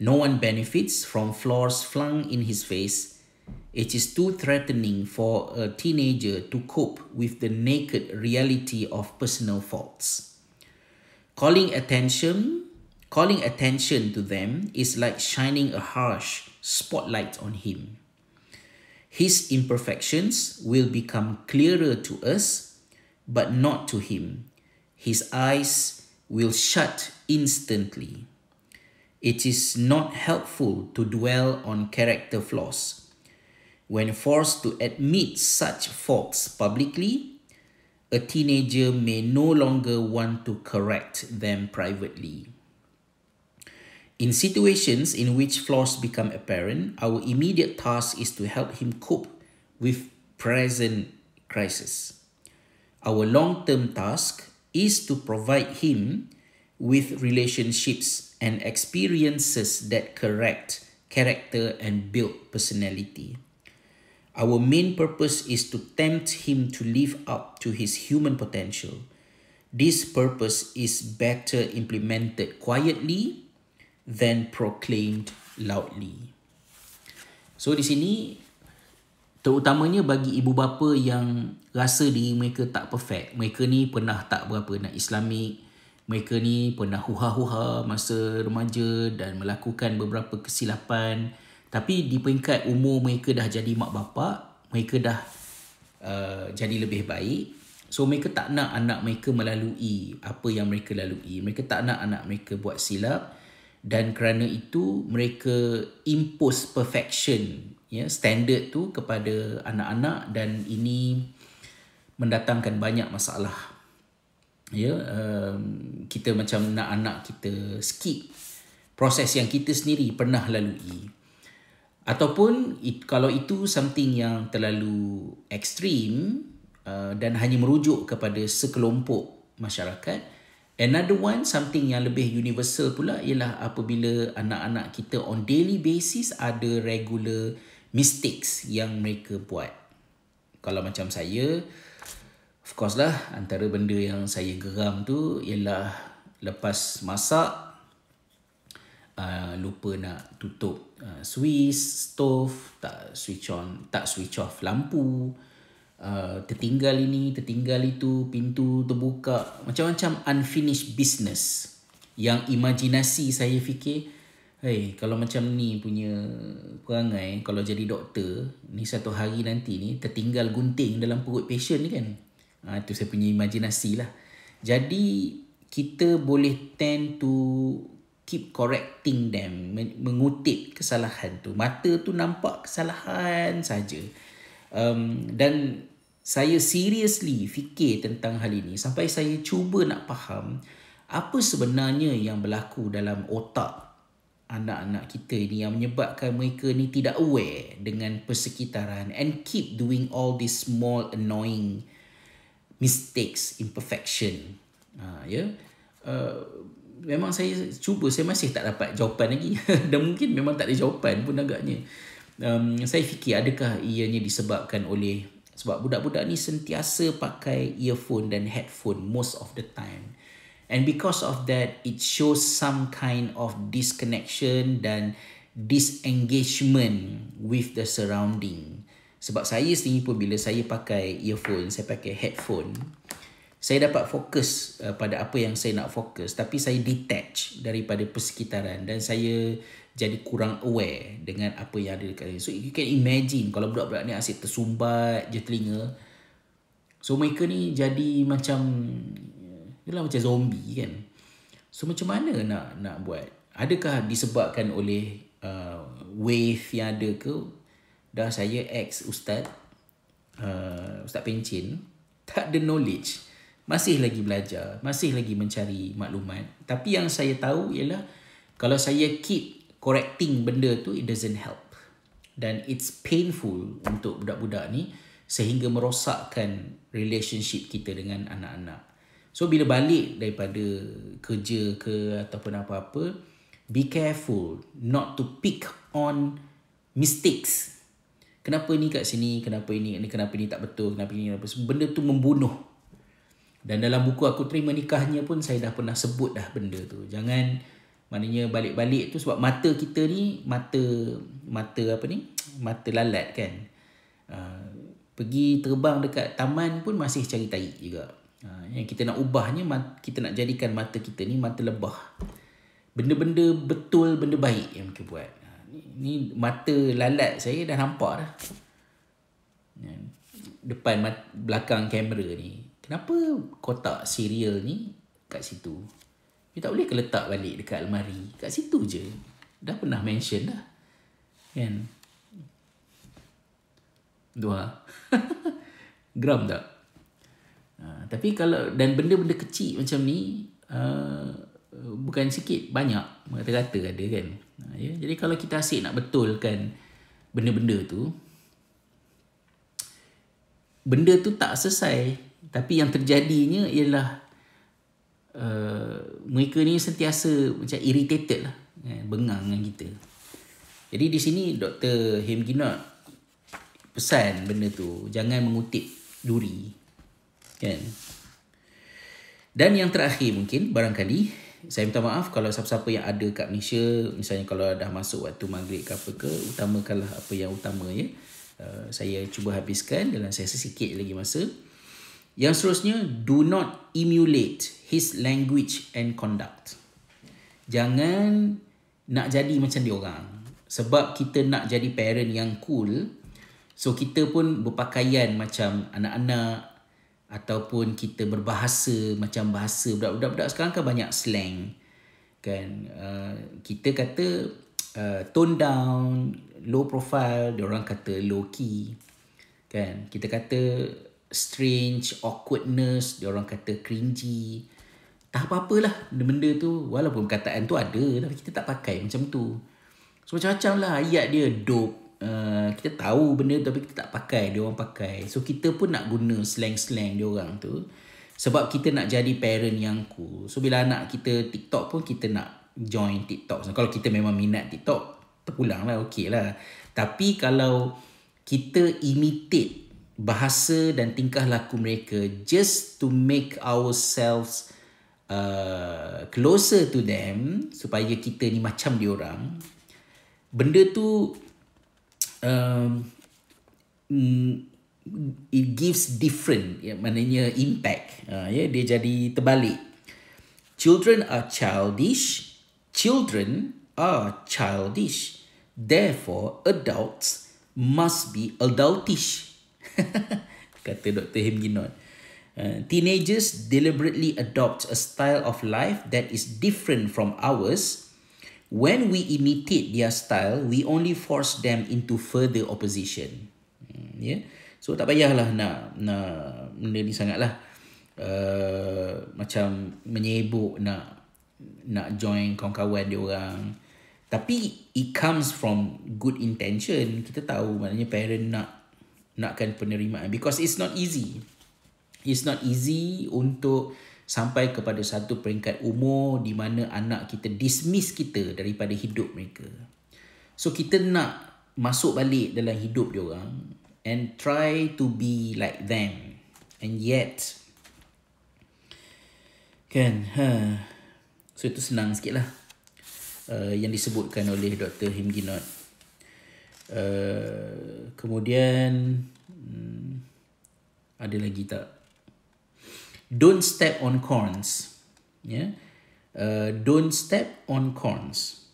No one benefits from flaws flung in his face. It is too threatening for a teenager to cope with the naked reality of personal faults. Calling attention, calling attention to them is like shining a harsh spotlight on him. His imperfections will become clearer to us but not to him. His eyes will shut instantly. It is not helpful to dwell on character flaws. When forced to admit such faults publicly, a teenager may no longer want to correct them privately. In situations in which flaws become apparent, our immediate task is to help him cope with present crisis. Our long term task is to provide him with relationships and experiences that correct character and build personality. Our main purpose is to tempt him to live up to his human potential. This purpose is better implemented quietly than proclaimed loudly. So di sini terutamanya bagi ibu bapa yang rasa diri mereka tak perfect. Mereka ni pernah tak berapa nak islamik. Mereka ni pernah huha-huha masa remaja dan melakukan beberapa kesilapan. Tapi di peringkat umur mereka dah jadi mak bapak mereka dah uh, jadi lebih baik. So mereka tak nak anak mereka melalui apa yang mereka lalui. Mereka tak nak anak mereka buat silap dan kerana itu mereka impose perfection ya standard tu kepada anak-anak dan ini mendatangkan banyak masalah. Ya um, kita macam nak anak kita skip proses yang kita sendiri pernah lalui. Ataupun it, kalau itu something yang terlalu ekstrim uh, dan hanya merujuk kepada sekelompok masyarakat another one something yang lebih universal pula ialah apabila anak-anak kita on daily basis ada regular mistakes yang mereka buat. Kalau macam saya, of course lah antara benda yang saya geram tu ialah lepas masak uh, lupa nak tutup uh, switch stove, tak switch on, tak switch off lampu. Uh, tertinggal ini, tertinggal itu, pintu terbuka, macam-macam unfinished business yang imajinasi saya fikir, Hei, kalau macam ni punya perangai, kalau jadi doktor, ni satu hari nanti ni tertinggal gunting dalam perut patient ni kan. Ha, itu saya punya imajinasi lah. Jadi, kita boleh tend to keep correcting them mengutip kesalahan tu mata tu nampak kesalahan saja um, dan saya seriously fikir tentang hal ini sampai saya cuba nak faham apa sebenarnya yang berlaku dalam otak anak-anak kita ini yang menyebabkan mereka ni tidak aware dengan persekitaran and keep doing all these small annoying mistakes imperfection. Ha, ya. Yeah? uh, memang saya cuba saya masih tak dapat jawapan lagi. Dan mungkin memang tak ada jawapan pun agaknya. Um, saya fikir adakah ianya disebabkan oleh sebab budak-budak ni sentiasa pakai earphone dan headphone most of the time And because of that, it shows some kind of disconnection dan disengagement with the surrounding. Sebab saya sendiri pun bila saya pakai earphone, saya pakai headphone, saya dapat fokus uh, pada apa yang saya nak fokus. Tapi saya detach daripada persekitaran dan saya jadi kurang aware dengan apa yang ada dekat saya. So you can imagine kalau budak-budak ni asyik tersumbat je telinga. So mereka ni jadi macam Yalah macam zombie kan. So macam mana nak nak buat? Adakah disebabkan oleh uh, wave yang ada ke? Dah saya ex ustaz uh, ustaz pencin tak ada knowledge. Masih lagi belajar, masih lagi mencari maklumat. Tapi yang saya tahu ialah kalau saya keep correcting benda tu it doesn't help. Dan it's painful untuk budak-budak ni sehingga merosakkan relationship kita dengan anak-anak. So bila balik daripada kerja ke ataupun apa-apa, be careful not to pick on mistakes. Kenapa ni kat sini, kenapa ini, ini kenapa ini tak betul, kenapa ini kenapa benda tu membunuh. Dan dalam buku aku terima nikahnya pun saya dah pernah sebut dah benda tu. Jangan maknanya balik-balik tu sebab mata kita ni mata mata apa ni? Mata lalat kan. Uh, pergi terbang dekat taman pun masih cari tai juga. Ha, yang kita nak ubahnya kita nak jadikan mata kita ni mata lebah. Benda-benda betul, benda baik yang kita buat. Ha, ni, ni mata lalat saya dah nampak dah. Ya, depan belakang kamera ni. Kenapa kotak serial ni kat situ? Kita tak boleh ke letak balik dekat almari? Kat situ je. Dah pernah mention dah. Kan? Dua. Gram tak? Ha, tapi kalau dan benda-benda kecil macam ni uh, bukan sikit banyak kata-kata ada kan. Ha, ya? Jadi kalau kita asyik nak betulkan benda-benda tu benda tu tak selesai tapi yang terjadinya ialah uh, mereka ni sentiasa macam irritated lah eh, bengang dengan kita. Jadi di sini Dr. Hemginot pesan benda tu jangan mengutip duri kan dan yang terakhir mungkin barangkali saya minta maaf kalau siapa-siapa yang ada kat Malaysia misalnya kalau dah masuk waktu maghrib ke apa ke utamakanlah apa yang utama ya uh, saya cuba habiskan dalam sesi sikit lagi masa yang seterusnya do not emulate his language and conduct. Jangan nak jadi macam dia orang. Sebab kita nak jadi parent yang cool so kita pun berpakaian macam anak-anak ataupun kita berbahasa macam bahasa budak-budak sekarang kan banyak slang kan? Uh, kita kata uh, tone down low profile dia orang kata low key kan? Kita kata strange awkwardness dia orang kata cringy. Tak apa-apalah benda tu walaupun perkataan tu ada tapi kita tak pakai macam tu. So macam-macam lah ayat dia dope. Uh, kita tahu benda tapi kita tak pakai dia orang pakai. So kita pun nak guna slang-slang dia orang tu sebab kita nak jadi parent yang cool. So bila anak kita TikTok pun kita nak join TikTok. So, kalau kita memang minat TikTok terpulang lah okey lah. Tapi kalau kita imitate bahasa dan tingkah laku mereka just to make ourselves uh, closer to them supaya kita ni macam dia orang. Benda tu um, mm, it gives different ya maknanya impact. Uh, ya dia jadi terbalik. Children are childish. Children are childish. Therefore adults must be adultish kata Dr. Hemginot Uh, teenagers deliberately adopt a style of life that is different from ours. When we imitate their style, we only force them into further opposition. Hmm, yeah. So tak payahlah nak nak benda ni sangatlah uh, macam menyebuk nak nak join kawan-kawan dia orang. Tapi it comes from good intention. Kita tahu maknanya parent nak nakkan penerimaan because it's not easy. It's not easy untuk sampai kepada satu peringkat umur di mana anak kita dismiss kita daripada hidup mereka. So kita nak masuk balik dalam hidup dia orang and try to be like them. And yet kan ha so itu senang sikitlah uh, yang disebutkan oleh Dr. Himginot. Uh, kemudian hmm, ada lagi tak? Don't step on corns. Yeah. Uh, don't step on corns.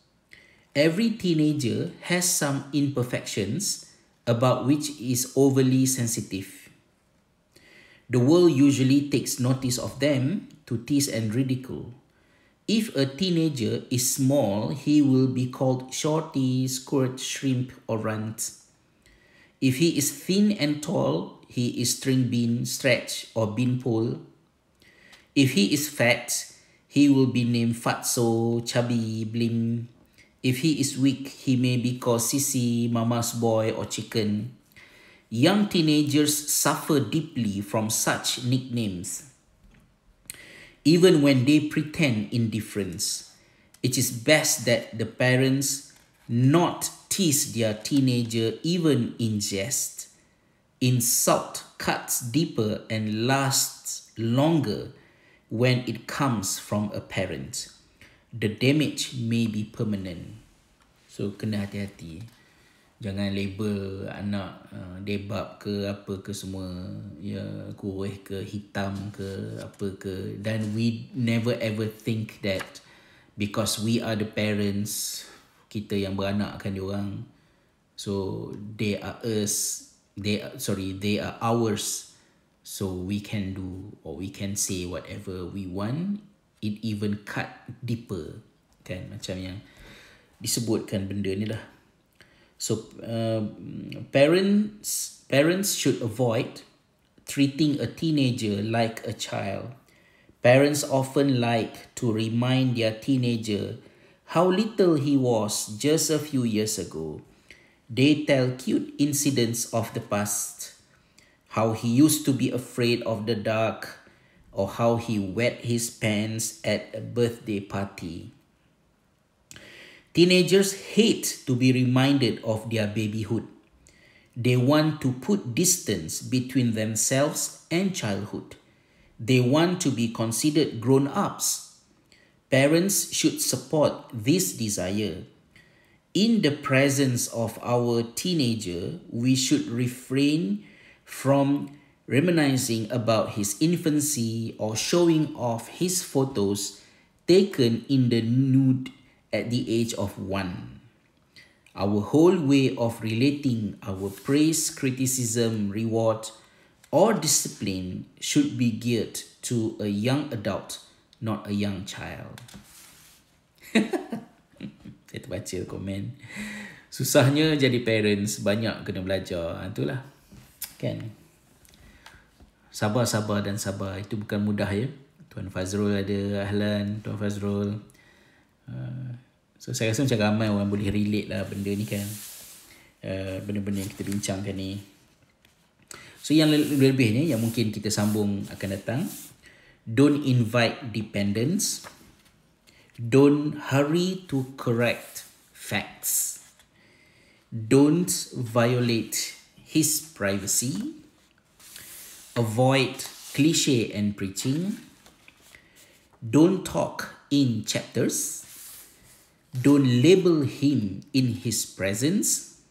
Every teenager has some imperfections about which is overly sensitive. The world usually takes notice of them to tease and ridicule. If a teenager is small, he will be called shorty, squirt, shrimp, or runt. If he is thin and tall, he is string bean, stretch, or beanpole. If he is fat, he will be named fatso, chubby, blim. If he is weak, he may be called sissy, mama's boy, or chicken. Young teenagers suffer deeply from such nicknames even when they pretend indifference. It is best that the parents not tease their teenager even in jest. Insult cuts deeper and lasts longer when it comes from a parent. The damage may be permanent. So kena hati-hati jangan label anak uh, debab ke apa ke semua. Ya kurus ke hitam ke apa ke. Dan we never ever think that because we are the parents kita yang beranak kan orang. So they are us they are, sorry they are ours. So we can do or we can say whatever we want. It even cut deeper. Kan macam yang disebutkan benda ni lah So uh, parents parents should avoid treating a teenager like a child. Parents often like to remind their teenager how little he was just a few years ago. They tell cute incidents of the past, how he used to be afraid of the dark, or how he wet his pants at a birthday party. Teenagers hate to be reminded of their babyhood. They want to put distance between themselves and childhood. They want to be considered grown ups. Parents should support this desire. In the presence of our teenager, we should refrain from reminiscing about his infancy or showing off his photos taken in the nude at the age of one. Our whole way of relating our praise, criticism, reward, or discipline should be geared to a young adult, not a young child. Saya terbaca komen. Susahnya jadi parents, banyak kena belajar. Ha, itulah. Kan? Sabar-sabar dan sabar. Itu bukan mudah ya. Tuan Fazrul ada, Ahlan, Tuan Fazrul. Uh, so saya rasa macam ramai orang boleh relate lah benda ni kan. Uh, benda-benda yang kita bincangkan ni. So yang lebih-lebihnya yang mungkin kita sambung akan datang don't invite dependence don't hurry to correct facts. Don't violate his privacy. Avoid cliche and preaching. Don't talk in chapters Don't label him in his presence.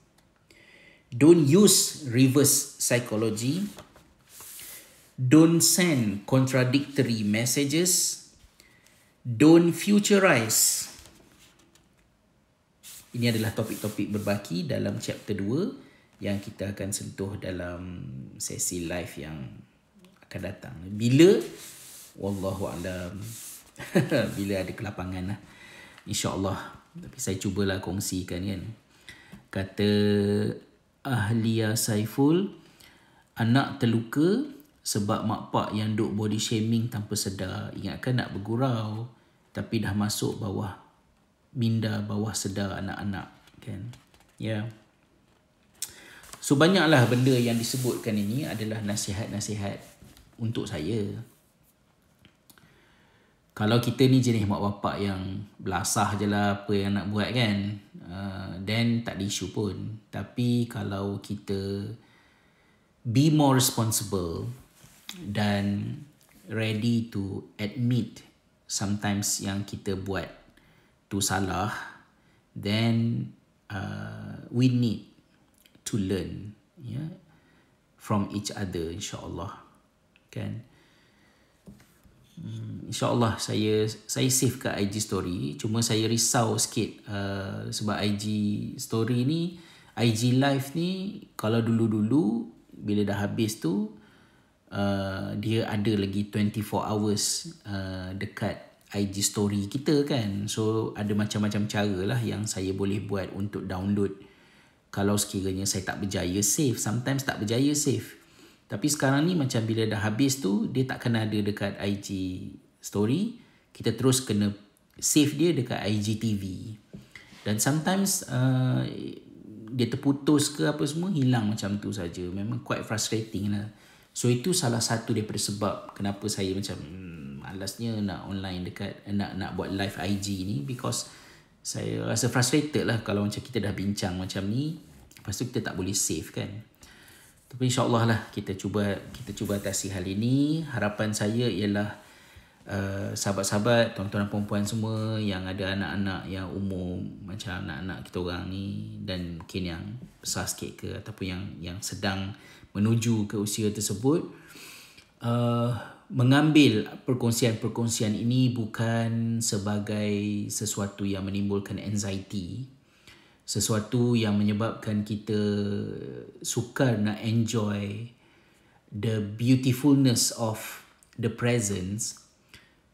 Don't use reverse psychology. Don't send contradictory messages. Don't futurize. Ini adalah topik-topik berbaki dalam chapter 2 yang kita akan sentuh dalam sesi live yang akan datang. Bila wallahu alam bila ada kelapangan lah. InsyaAllah. Tapi saya cubalah kongsikan kan. Kata Ahlia Saiful, anak terluka sebab mak pak yang duk body shaming tanpa sedar. Ingatkan nak bergurau. Tapi dah masuk bawah minda bawah sedar anak-anak. Kan? Ya. Yeah. So banyaklah benda yang disebutkan ini adalah nasihat-nasihat untuk saya. Kalau kita ni jenis mak bapak yang belasah je lah apa yang nak buat kan. Uh, then tak ada isu pun. Tapi kalau kita be more responsible dan ready to admit sometimes yang kita buat tu salah, then uh, we need to learn yeah from each other insyaallah kan hmm, insyaallah saya saya save kat IG story. Cuma saya risau sikit uh, sebab IG story ni IG live ni kalau dulu-dulu bila dah habis tu uh, dia ada lagi 24 hours uh, dekat IG story kita kan. So ada macam-macam cara lah yang saya boleh buat untuk download. Kalau sekiranya saya tak berjaya save. Sometimes tak berjaya save tapi sekarang ni macam bila dah habis tu dia tak kena ada dekat IG story. Kita terus kena save dia dekat IGTV dan sometimes uh, dia terputus ke apa semua hilang macam tu saja. Memang quite frustrating lah. So itu salah satu daripada sebab kenapa saya macam hmm, malasnya nak online dekat nak nak buat live IG ni. Because saya rasa frustrated lah kalau macam kita dah bincang macam ni. Lepas tu kita tak boleh save kan tapi insyaAllah lah kita cuba kita cuba atasi hal ini. Harapan saya ialah uh, sahabat-sahabat tuan-tuan dan perempuan semua yang ada anak-anak yang umur macam anak-anak kita orang ni dan mungkin yang besar sikit ke ataupun yang yang sedang menuju ke usia tersebut uh, mengambil perkongsian-perkongsian ini bukan sebagai sesuatu yang menimbulkan anxiety sesuatu yang menyebabkan kita sukar nak enjoy the beautifulness of the presence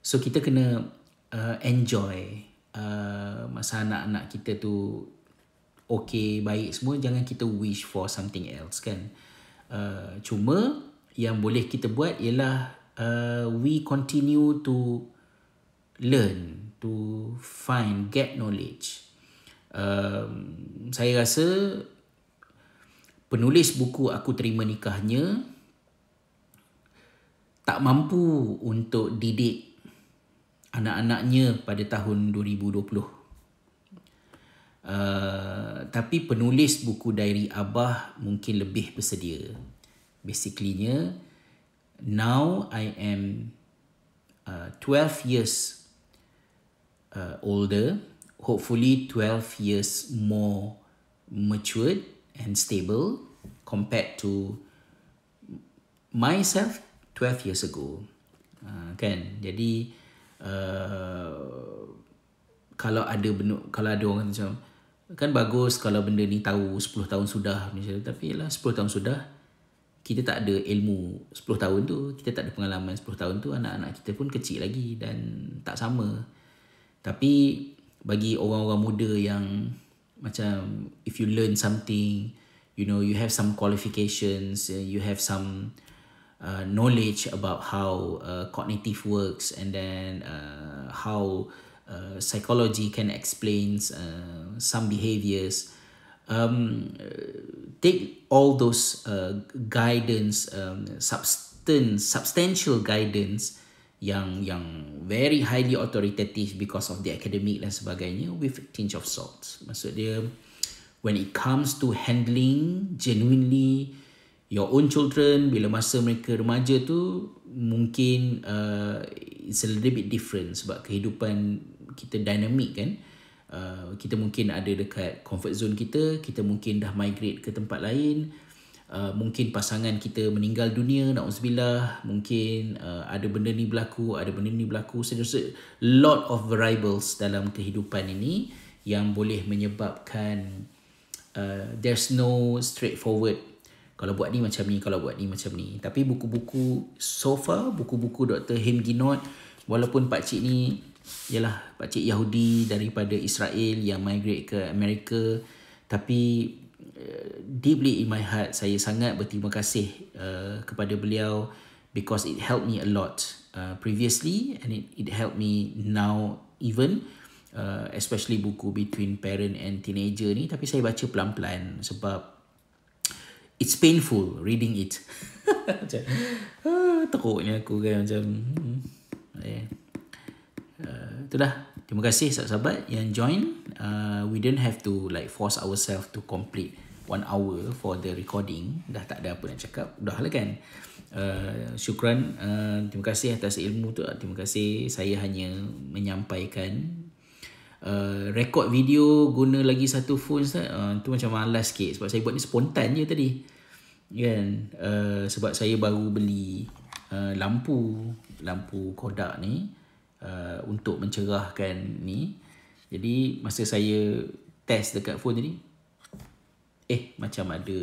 so kita kena uh, enjoy uh, masa anak-anak kita tu okay baik semua jangan kita wish for something else kan uh, cuma yang boleh kita buat ialah uh, we continue to learn, to find, get knowledge. Saya rasa penulis buku Aku Terima Nikahnya tak mampu untuk didik anak-anaknya pada tahun 2020. Uh, tapi penulis buku Diary Abah mungkin lebih bersedia. Basically-nya, now I am uh, 12 years uh, older, hopefully 12 years more matured and stable compared to myself 12 years ago. Uh, kan? Jadi uh, kalau ada benda, kalau ada orang macam kan bagus kalau benda ni tahu 10 tahun sudah misalnya tapi lah 10 tahun sudah kita tak ada ilmu 10 tahun tu kita tak ada pengalaman 10 tahun tu anak-anak kita pun kecil lagi dan tak sama tapi bagi orang-orang muda yang macam if you learn something you know you have some qualifications you have some uh, knowledge about how uh, cognitive works and then uh, how uh, psychology can explain uh, some behaviors um, take all those uh, guidance, um, substance, substantial guidance yang yang very highly authoritative because of the academic dan sebagainya with a tinge of salt. Maksud dia, when it comes to handling genuinely your own children bila masa mereka remaja tu mungkin uh, it's a little bit different sebab kehidupan kita dynamic kan. Uh, kita mungkin ada dekat comfort zone kita kita mungkin dah migrate ke tempat lain uh, mungkin pasangan kita meninggal dunia nauzubillah mungkin uh, ada benda ni berlaku ada benda ni berlaku. So there's a lot of variables dalam kehidupan ini yang boleh menyebabkan uh, there's no straightforward. Kalau buat ni macam ni kalau buat ni macam ni. Tapi buku-buku so far buku-buku Dr. Hem Ginot walaupun pak cik ni ialah pak cik Yahudi daripada Israel yang migrate ke Amerika tapi deeply in my heart saya sangat berterima kasih uh, kepada beliau because it helped me a lot uh, previously and it it helped me now even uh, especially buku between parent and teenager ni tapi saya baca pelan-pelan sebab it's painful reading it. macam ah, teruknya aku kan macam hmm, eh. Uh, itulah terima kasih sahabat-sahabat yang join uh, we don't have to like force ourselves to complete one hour for the recording. Dah tak ada apa nak cakap. Dah lah kan. Uh, syukran. Uh, terima kasih atas ilmu tu. Terima kasih. Saya hanya menyampaikan uh, record video guna lagi satu phone uh, tu macam malas sikit. Sebab saya buat ni spontan je tadi. Kan? Uh, sebab saya baru beli uh, lampu. Lampu Kodak ni uh, untuk mencerahkan ni. Jadi masa saya test dekat phone tadi eh macam ada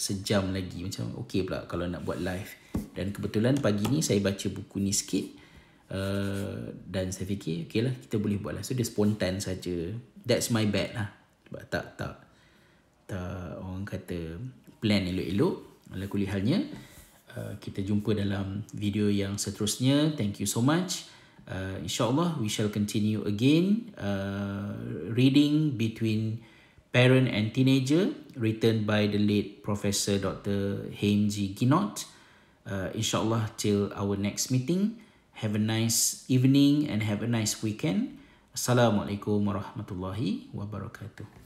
sejam lagi. Macam okey pula kalau nak buat live. Dan kebetulan pagi ni saya baca buku ni sikit. Uh, dan saya fikir okey lah kita boleh buat lah. So dia spontan saja. That's my bad lah. Sebab tak tak tak orang kata plan elok-elok. Ala kulli halnya. Uh, kita jumpa dalam video yang seterusnya. Thank you so much. Uh, insyaallah we shall continue again. Uh, reading between parent and teenager written by the late professor dr Haimji Ginot uh, insyaallah till our next meeting Have a nice evening and have a nice weekend. Assalamualaikum warahmatullahi wabarakatuh.